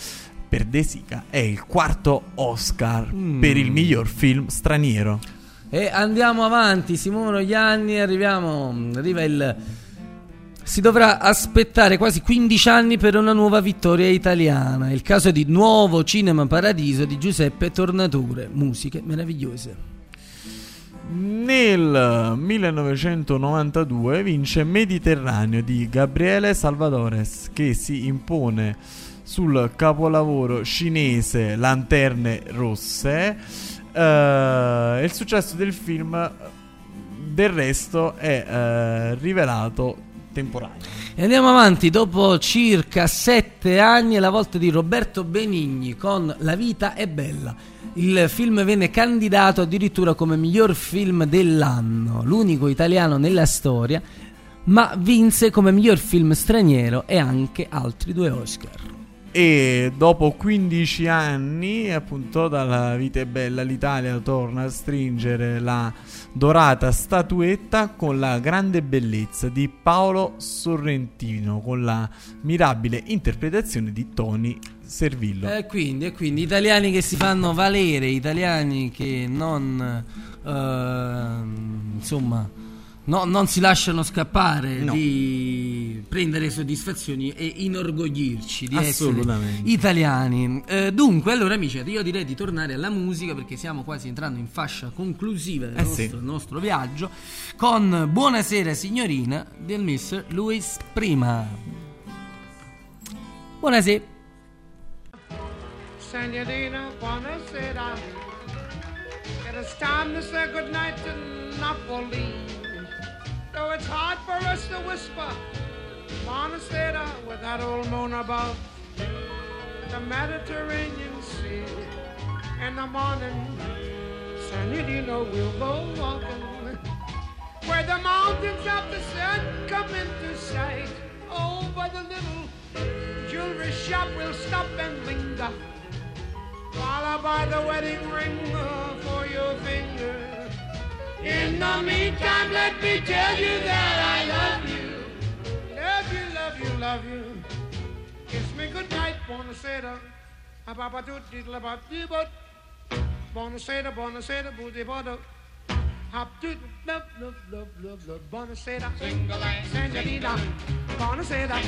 Per De Sica è il quarto Oscar mm. per il miglior film straniero. E andiamo avanti, si muovono gli anni, arriviamo, arriva il si dovrà aspettare quasi 15 anni per una nuova vittoria italiana. Il caso di Nuovo Cinema Paradiso di Giuseppe Tornatore. Musiche meravigliose. Nel 1992 vince Mediterraneo di Gabriele Salvadores che si impone sul capolavoro cinese Lanterne Rosse. Uh, il successo del film del resto è uh, rivelato temporaneo. E andiamo avanti, dopo circa sette anni è la volta di Roberto Benigni con La vita è bella. Il film venne candidato addirittura come miglior film dell'anno, l'unico italiano nella storia, ma vinse come miglior film straniero e anche altri due Oscar. E dopo 15 anni, appunto, dalla vita è bella, l'Italia torna a stringere la dorata statuetta con la grande bellezza di Paolo Sorrentino, con la mirabile interpretazione di Tony Servillo. E quindi, e quindi italiani che si fanno valere, italiani che non, uh, insomma no, non si lasciano scappare no. di prendere soddisfazioni e inorgoglirci di essere italiani. Eh, dunque, allora amici, io direi di tornare alla musica perché stiamo quasi entrando in fascia conclusiva del, eh nostro, sì. nostro, viaggio con Buonasera signorina del Mr. Louis Prima. Buonasera. Signorina, buonasera. It is time to say goodnight to Napoli. Though it's hard for us to whisper, Montecito with that old moon above the Mediterranean Sea. In the morning, San Dino will go walking where the mountains of the sun come into sight. Oh, by the little jewelry shop we'll stop and linger I buy the wedding ring uh, for your finger. In the meantime, let me tell you that I love you. Love you, love you, love you. Kiss me goodnight, buonasera. Ababa tutti la battiba. Buonasera, buonasera, booty bottle. Hop to love, love, love, love, love, buonasera. Senorita, buonasera.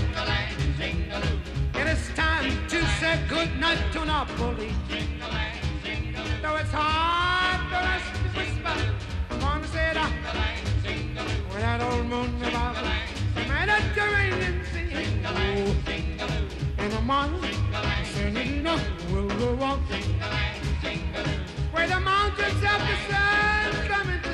It is time to say goodnight to Napoli. Though it's hard for us to whisper. Montecito, where that old moon above the Mediterranean Sea. In the morning, will go walking where the mountains of the sun come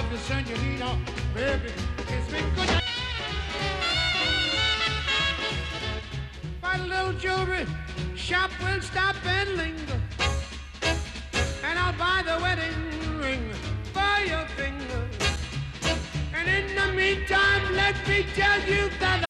love you, senorita, baby, kiss me good. My little jewelry shop will stop and linger, and I'll buy the wedding ring for your finger. And in the meantime, let me tell you that.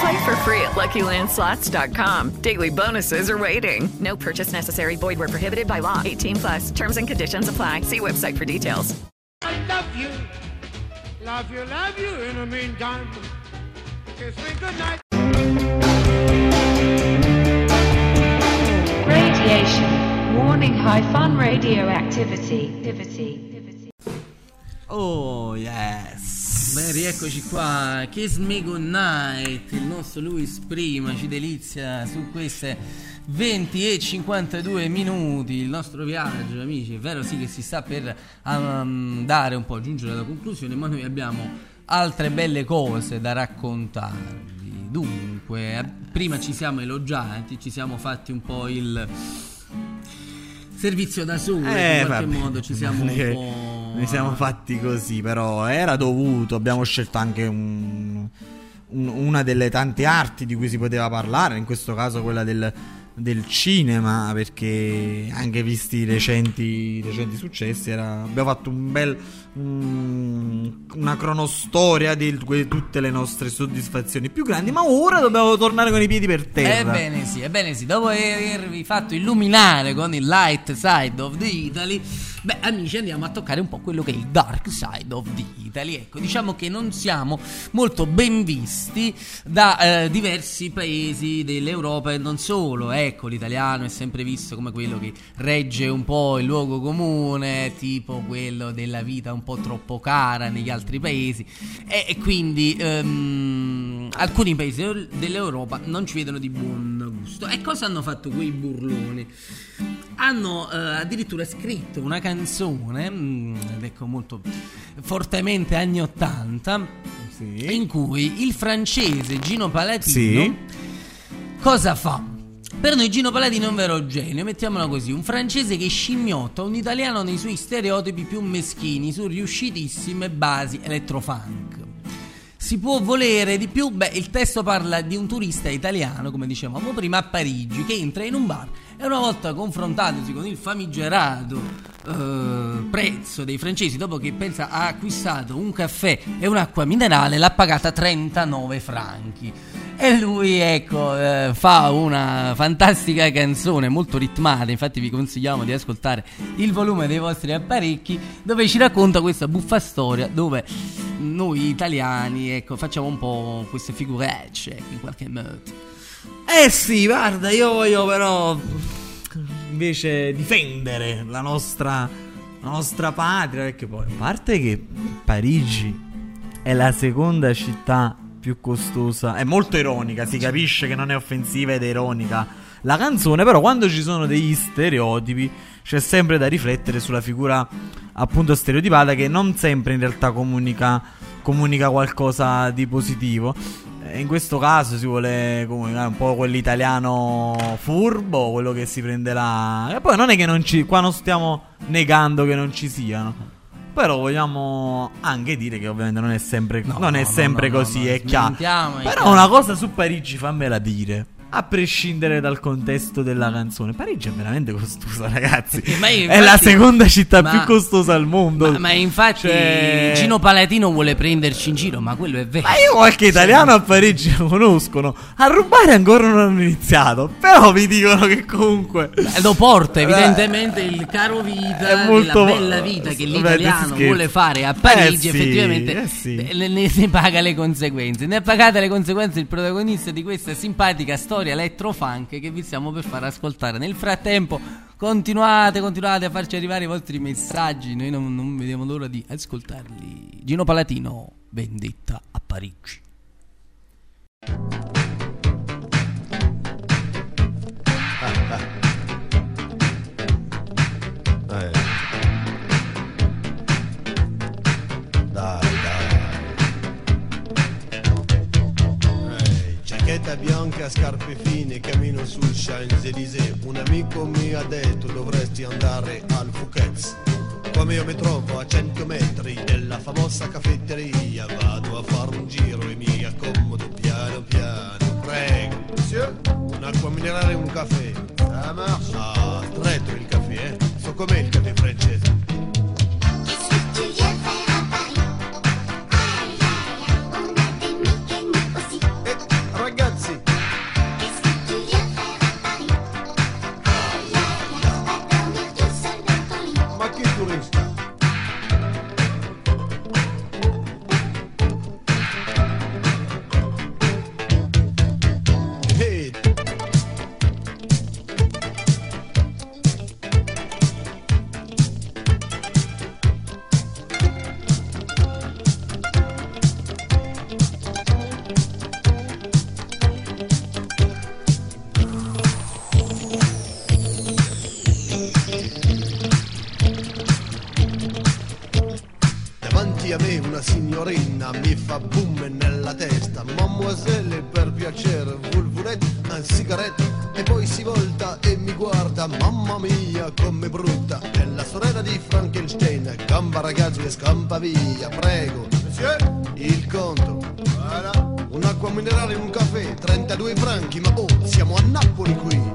Play for free at LuckyLandSlots.com. Daily bonuses are waiting. No purchase necessary. Void where prohibited by law. 18 plus. Terms and conditions apply. See website for details. I love you, love you, love you. In the meantime, kiss me goodnight. Radiation. Warning high fun radioactivity. Activity. Oh, yes. Beh, rieccoci qua. Kiss Me Goodnight. Il nostro Luis Prima ci delizia su queste 20 e 52 minuti. Il nostro viaggio, amici. È vero, sì, che si sta per andare un po' a giungere alla conclusione, ma noi abbiamo altre belle cose da raccontarvi. Dunque, prima ci siamo elogiati, ci siamo fatti un po' il servizio da sole, Eh, in qualche vabbè. modo ci siamo un che po'... Ne siamo fatti così, però era dovuto. Abbiamo scelto anche un- un- una delle tante arti di cui si poteva parlare, in questo caso quella del, del cinema, perché anche visti i recenti, recenti successi, era- abbiamo fatto un bel, un- una cronostoria di tutte le nostre soddisfazioni più grandi, ma ora dobbiamo tornare con i piedi per terra. Ebbene sì, ebbene sì, dopo avervi fatto illuminare con il light side of the Italy, beh amici andiamo a toccare un po' quello che è il dark side of the Italy. Ecco, diciamo che non siamo molto ben visti da eh, diversi paesi dell'Europa e non solo. Ecco, l'italiano è sempre visto come quello che regge un po' il luogo comune, tipo quello della vita un po' troppo cara negli altri paesi e, e quindi ehm, alcuni paesi dell'Europa non ci vedono di buon gusto. E cosa hanno fatto quei burloni? Hanno eh, addirittura scritto una canzone, mm, ed ecco molto fortemente anni 80, in cui il francese Gino Palatino Sì. cosa fa? Per noi Gino Palatino è un vero genio, mettiamola così, un francese che scimmiotta un italiano nei suoi stereotipi più meschini su riuscitissime basi elettrofunk. Si può volere di più? Beh, il testo parla di un turista italiano, come dicevamo prima, a Parigi, che entra in un bar e una volta confrontatosi con il famigerato eh, prezzo dei francesi, dopo che pensa ha acquistato un caffè e un'acqua minerale, l'ha pagata 39 franchi. E lui, ecco, eh, fa una fantastica canzone molto ritmata. Infatti, vi consigliamo di ascoltare il volume dei vostri apparecchi, dove ci racconta questa buffa storia. Dove noi italiani, ecco, facciamo un po' queste figuracce, ecco, in qualche modo. Eh sì, guarda, io voglio però invece difendere la nostra, la nostra patria, perché poi, a parte che Parigi è la seconda città più costosa, è molto ironica, si capisce che non è offensiva ed ironica la canzone, però quando ci sono degli stereotipi c'è sempre da riflettere sulla figura appunto stereotipata che non sempre in realtà comunica, comunica qualcosa di positivo. Eh, In questo caso si vuole comunicare un po' quell'italiano furbo, quello che si prende la... E poi non è che non ci... qua non stiamo negando che non ci siano. Però vogliamo anche dire che ovviamente non è sempre, non è no, sempre no, no, così, no, è chiaro. è Però una cosa su Parigi fammela dire. A prescindere dal contesto della canzone, Parigi è veramente costosa, ragazzi. Io, è infatti- la seconda città ma- più costosa al mondo. Ma, ma infatti Cioè- Gino Palatino vuole prenderci in giro, ma quello è vero. Ma io qualche italiano a Parigi lo conoscono. A rubare ancora non hanno iniziato. Però mi dicono che comunque. Eh, Lo porta evidentemente il caro vita, È molto- la bella vita che l'italiano vuole fare a Parigi, Eh effettivamente eh sì. ne, ne- ne paga le conseguenze. Ne ha pagate le conseguenze il protagonista di questa simpatica storia elettrofunk che vi stiamo per far ascoltare. Nel frattempo, Continuate, continuate a farci arrivare i vostri messaggi. Noi non, non vediamo l'ora di ascoltarli. Gino Palatino, vendetta a Parigi. Eh. Giacchetta bianca, scarpe fine, cammino sul Champs-Élysées. Un amico mi ha detto dovresti andare al Fouquet's. Come io mi trovo a 100 metri della famosa caffetteria, vado a fare un giro e mi accomodo piano piano. Prego. Monsieur, un'acqua minerale e un caffè. Ah, marche. Ah, stretto il caffè, eh. So com'è il caffè francese. Ragazzo e scampa via Prego. Monsieur? Il conto. Voilà. Un'acqua minerale e un caffè 32 franchi ma oh siamo a Napoli qui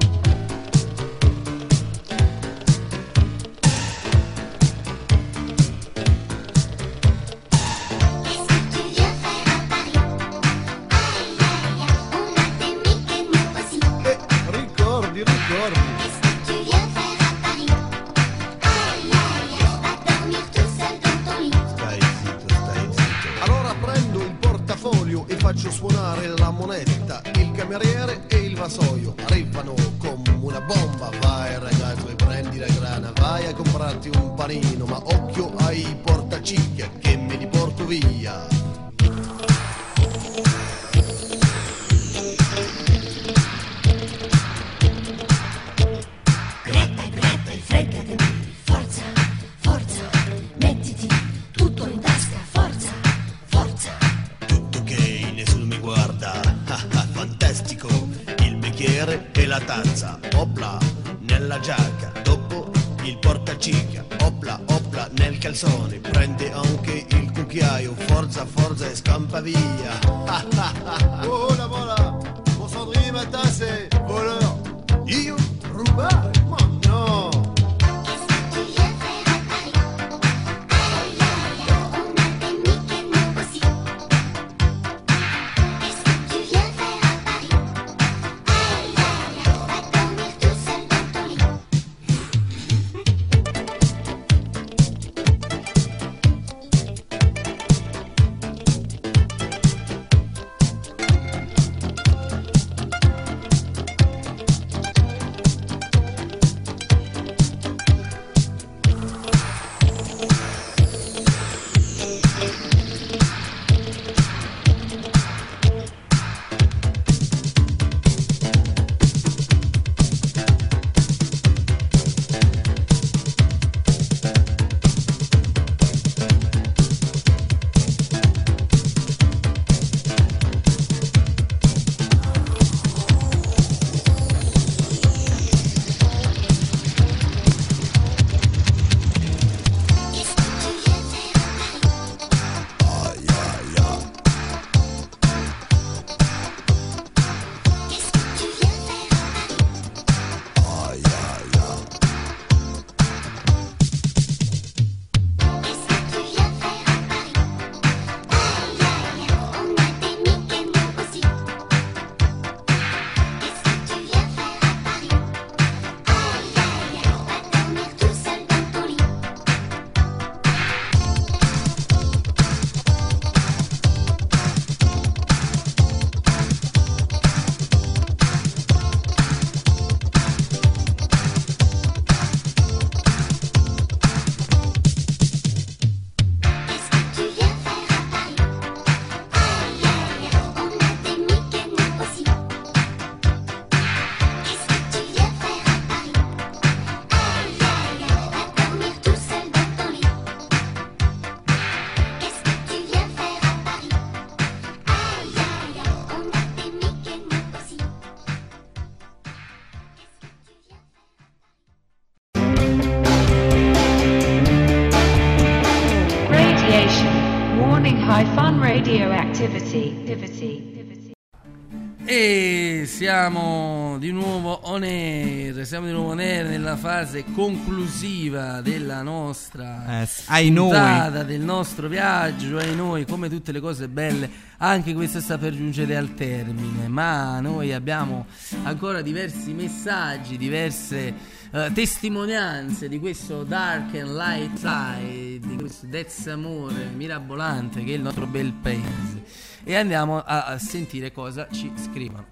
fase conclusiva della nostra Eh, s- ai noi. puntata, del nostro viaggio, ai noi, come tutte le cose belle, anche questa sta per giungere al termine, ma noi abbiamo ancora diversi messaggi, diverse eh, testimonianze di questo dark and light side, di questo amore mirabolante che è il nostro bel paese. E andiamo a, a sentire cosa ci scrivono.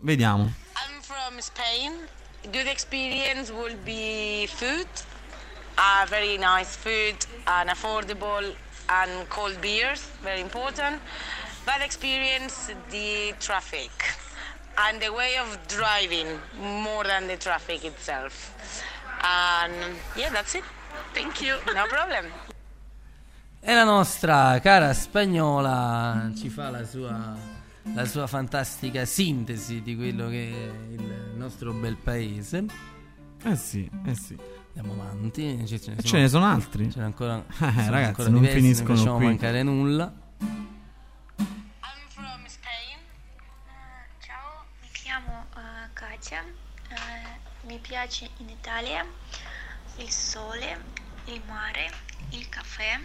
Vediamo. I'm from Spain. Good experience will be food, uh, very nice food, and affordable, and cold beers, very important. Bad experience, the traffic, and the way of driving more than the traffic itself. And yeah, that's it. Thank you. No problem. E la nostra cara spagnola ci fa la sua, la sua fantastica sintesi di quello che è il nostro bel paese. Eh sì, eh sì. Andiamo avanti. Ce, ce ne, Ce ne sono altri. Ce ne ancora, Eh, sono ragazzi, ancora non diversi, finiscono Non facciamo qui. mancare nulla. Ciao, mi chiamo eh, Katia, eh, mi piace in Italia il sole, il mare, il caffè.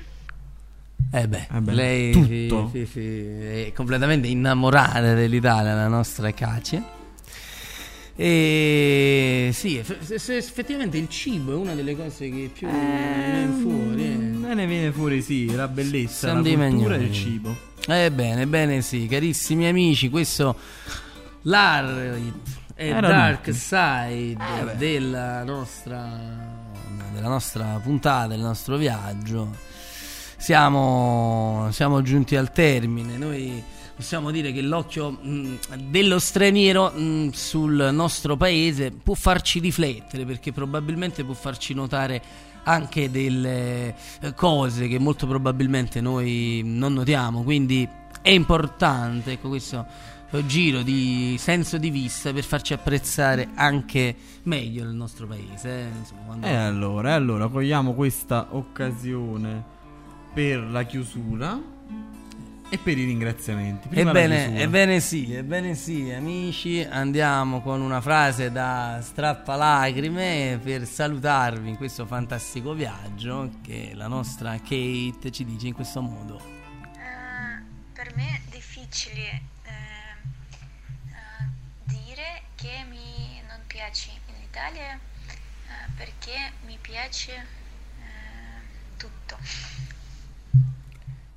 Eh beh, Eh beh, lei tutto. sì, sì, sì, è completamente innamorata dell'Italia, la nostra Katia. E sì, effettivamente il cibo è una delle cose che più viene fuori. eh. Ne viene fuori, sì, la bellezza, Siamo la cultura e il cibo. Ebbene, ebbene sì, carissimi amici, questo Larit è Era Dark tutti. Side Eh della nostra della nostra puntata, del nostro viaggio. Siamo, siamo giunti al termine. Noi possiamo dire che l'occhio mh, dello straniero mh, sul nostro paese può farci riflettere perché probabilmente può farci notare anche delle eh, cose che molto probabilmente noi non notiamo. Quindi è importante ecco, questo eh, giro di senso di vista per farci apprezzare anche meglio il nostro paese. eh, insomma, quando- E allora, allora cogliamo questa occasione per la chiusura e per i ringraziamenti. Prima Ebbene, ebbene sì, ebbene sì, amici, andiamo con una frase da strappalacrime per salutarvi in questo fantastico viaggio che la nostra Kate ci dice in questo modo. Eh, per me è difficile eh, eh, dire che mi non piace in Italia perché mi piace tutto.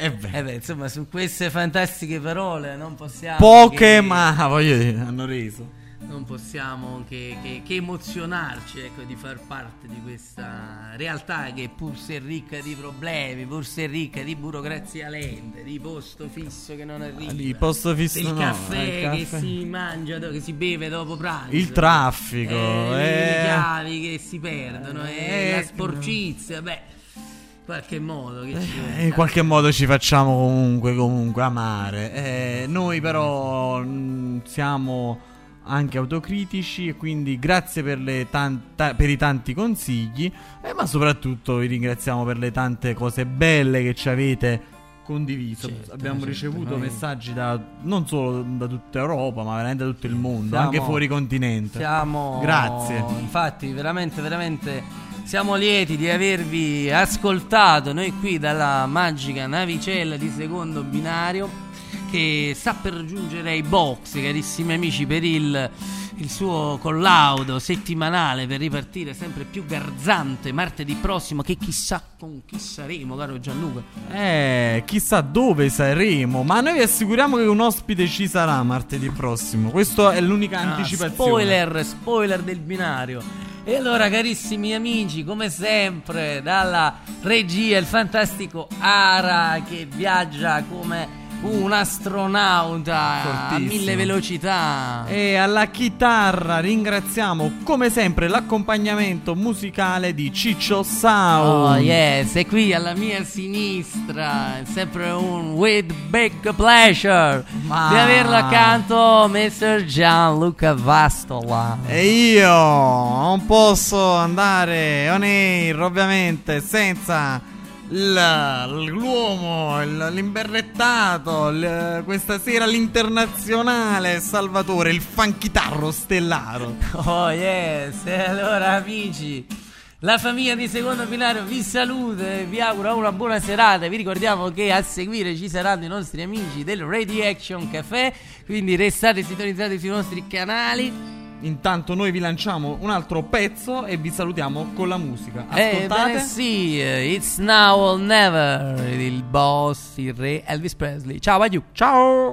E beh. Eh beh, insomma, su queste fantastiche parole non possiamo Poche, che- ma voglio dire, hanno reso. non possiamo che, che- che emozionarci ecco, di far parte di questa realtà che pur se ricca di problemi, pur se ricca di burocrazia lenta, di posto fisso che non arriva, Di posto fisso del no, caffè, il che caffè. si mangia, che si beve dopo pranzo, Il traffico, eh, eh. le chiavi che si perdono, Eh, la sporcizia, beh, qualche modo Eh, in qualche modo ci facciamo comunque, comunque amare. Eh, noi però mh, siamo anche autocritici e quindi grazie per, le tanta- per i tanti consigli, eh, ma soprattutto vi ringraziamo per le tante cose belle che ci avete condiviso. Certo, Abbiamo certo, ricevuto noi- messaggi da, non solo da tutta Europa, ma veramente da tutto il mondo, Siamo- anche fuori continente. Siamo Grazie. Infatti, veramente, veramente siamo lieti di avervi ascoltato noi qui dalla magica navicella di secondo binario che sta per raggiungere ai box, carissimi amici, per il, il suo collaudo settimanale per ripartire sempre più garzante martedì prossimo. Che chissà con chi saremo, caro Gianluca. Eh, chissà dove saremo, ma noi vi assicuriamo che un ospite ci sarà martedì prossimo. Questa è l'unica Ah, anticipazione. spoiler, spoiler del binario. E allora, carissimi amici, come sempre, dalla regia il fantastico Ara che viaggia come un astronauta a Fortissimo. mille velocità. E alla chitarra ringraziamo come sempre l'accompagnamento musicale di Ciccio Sound. Oh yes, e qui alla mia sinistra è sempre un with big pleasure Ma- di averlo accanto Mr. Gianluca Vastola. E io non posso andare on air ovviamente senza l'uomo, l'imberrettato, questa sera l'internazionale Salvatore, il fanchitarro stellaro. Oh yes, e allora amici, la famiglia di secondo binario vi saluta e vi augura una buona serata. Vi ricordiamo che a seguire ci saranno i nostri amici del Radio Action Café, quindi restate sintonizzati sui nostri canali. Intanto noi vi lanciamo un altro pezzo e vi salutiamo con la musica. Eh, Ascoltate. bene sì, eh, it's now or never, il boss, il re Elvis Presley. Ciao, adieu. Ciao.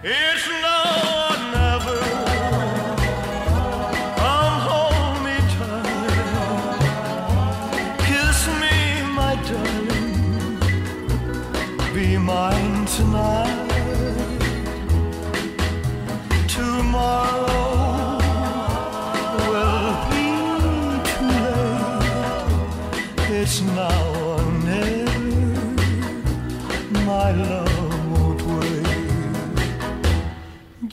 It's now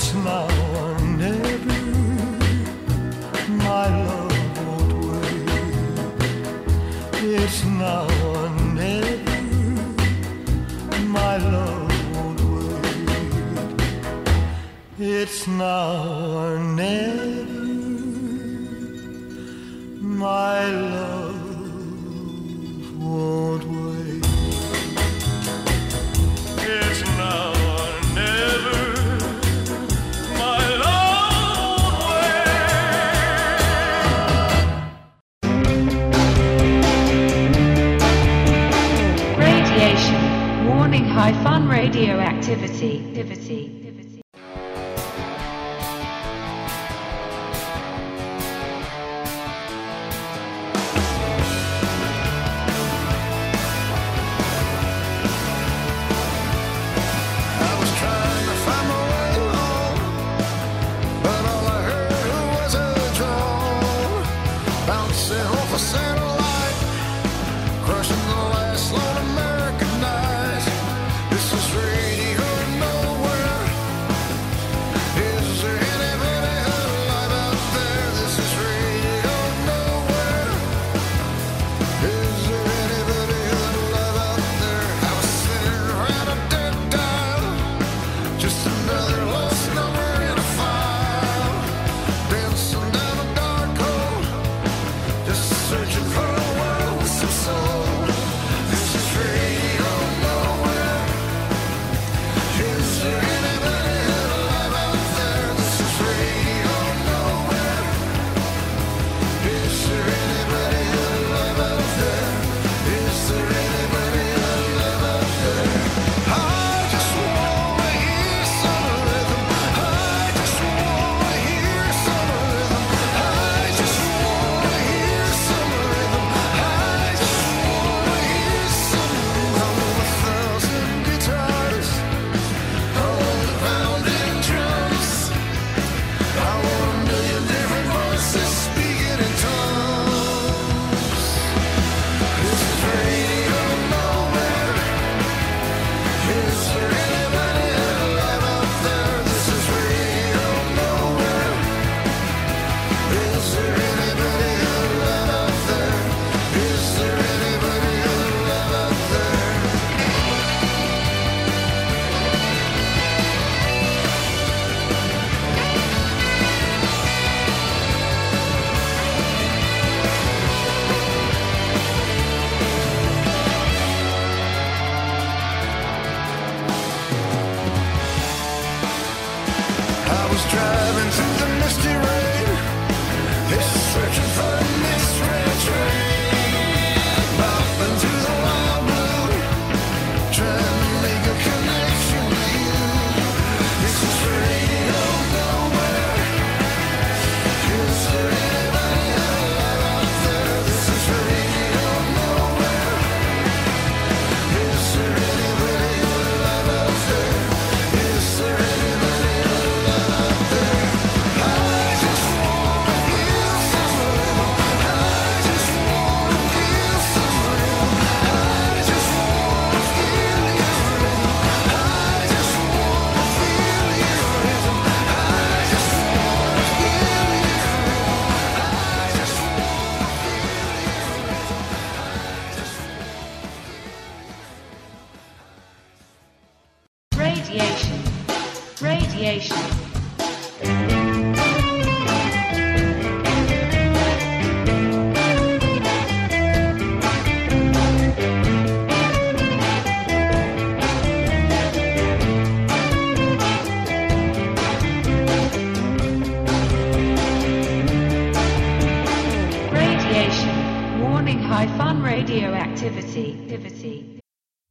It's now or never. My love won't wait. It's now or never. My love won't wait. It's now or never. My love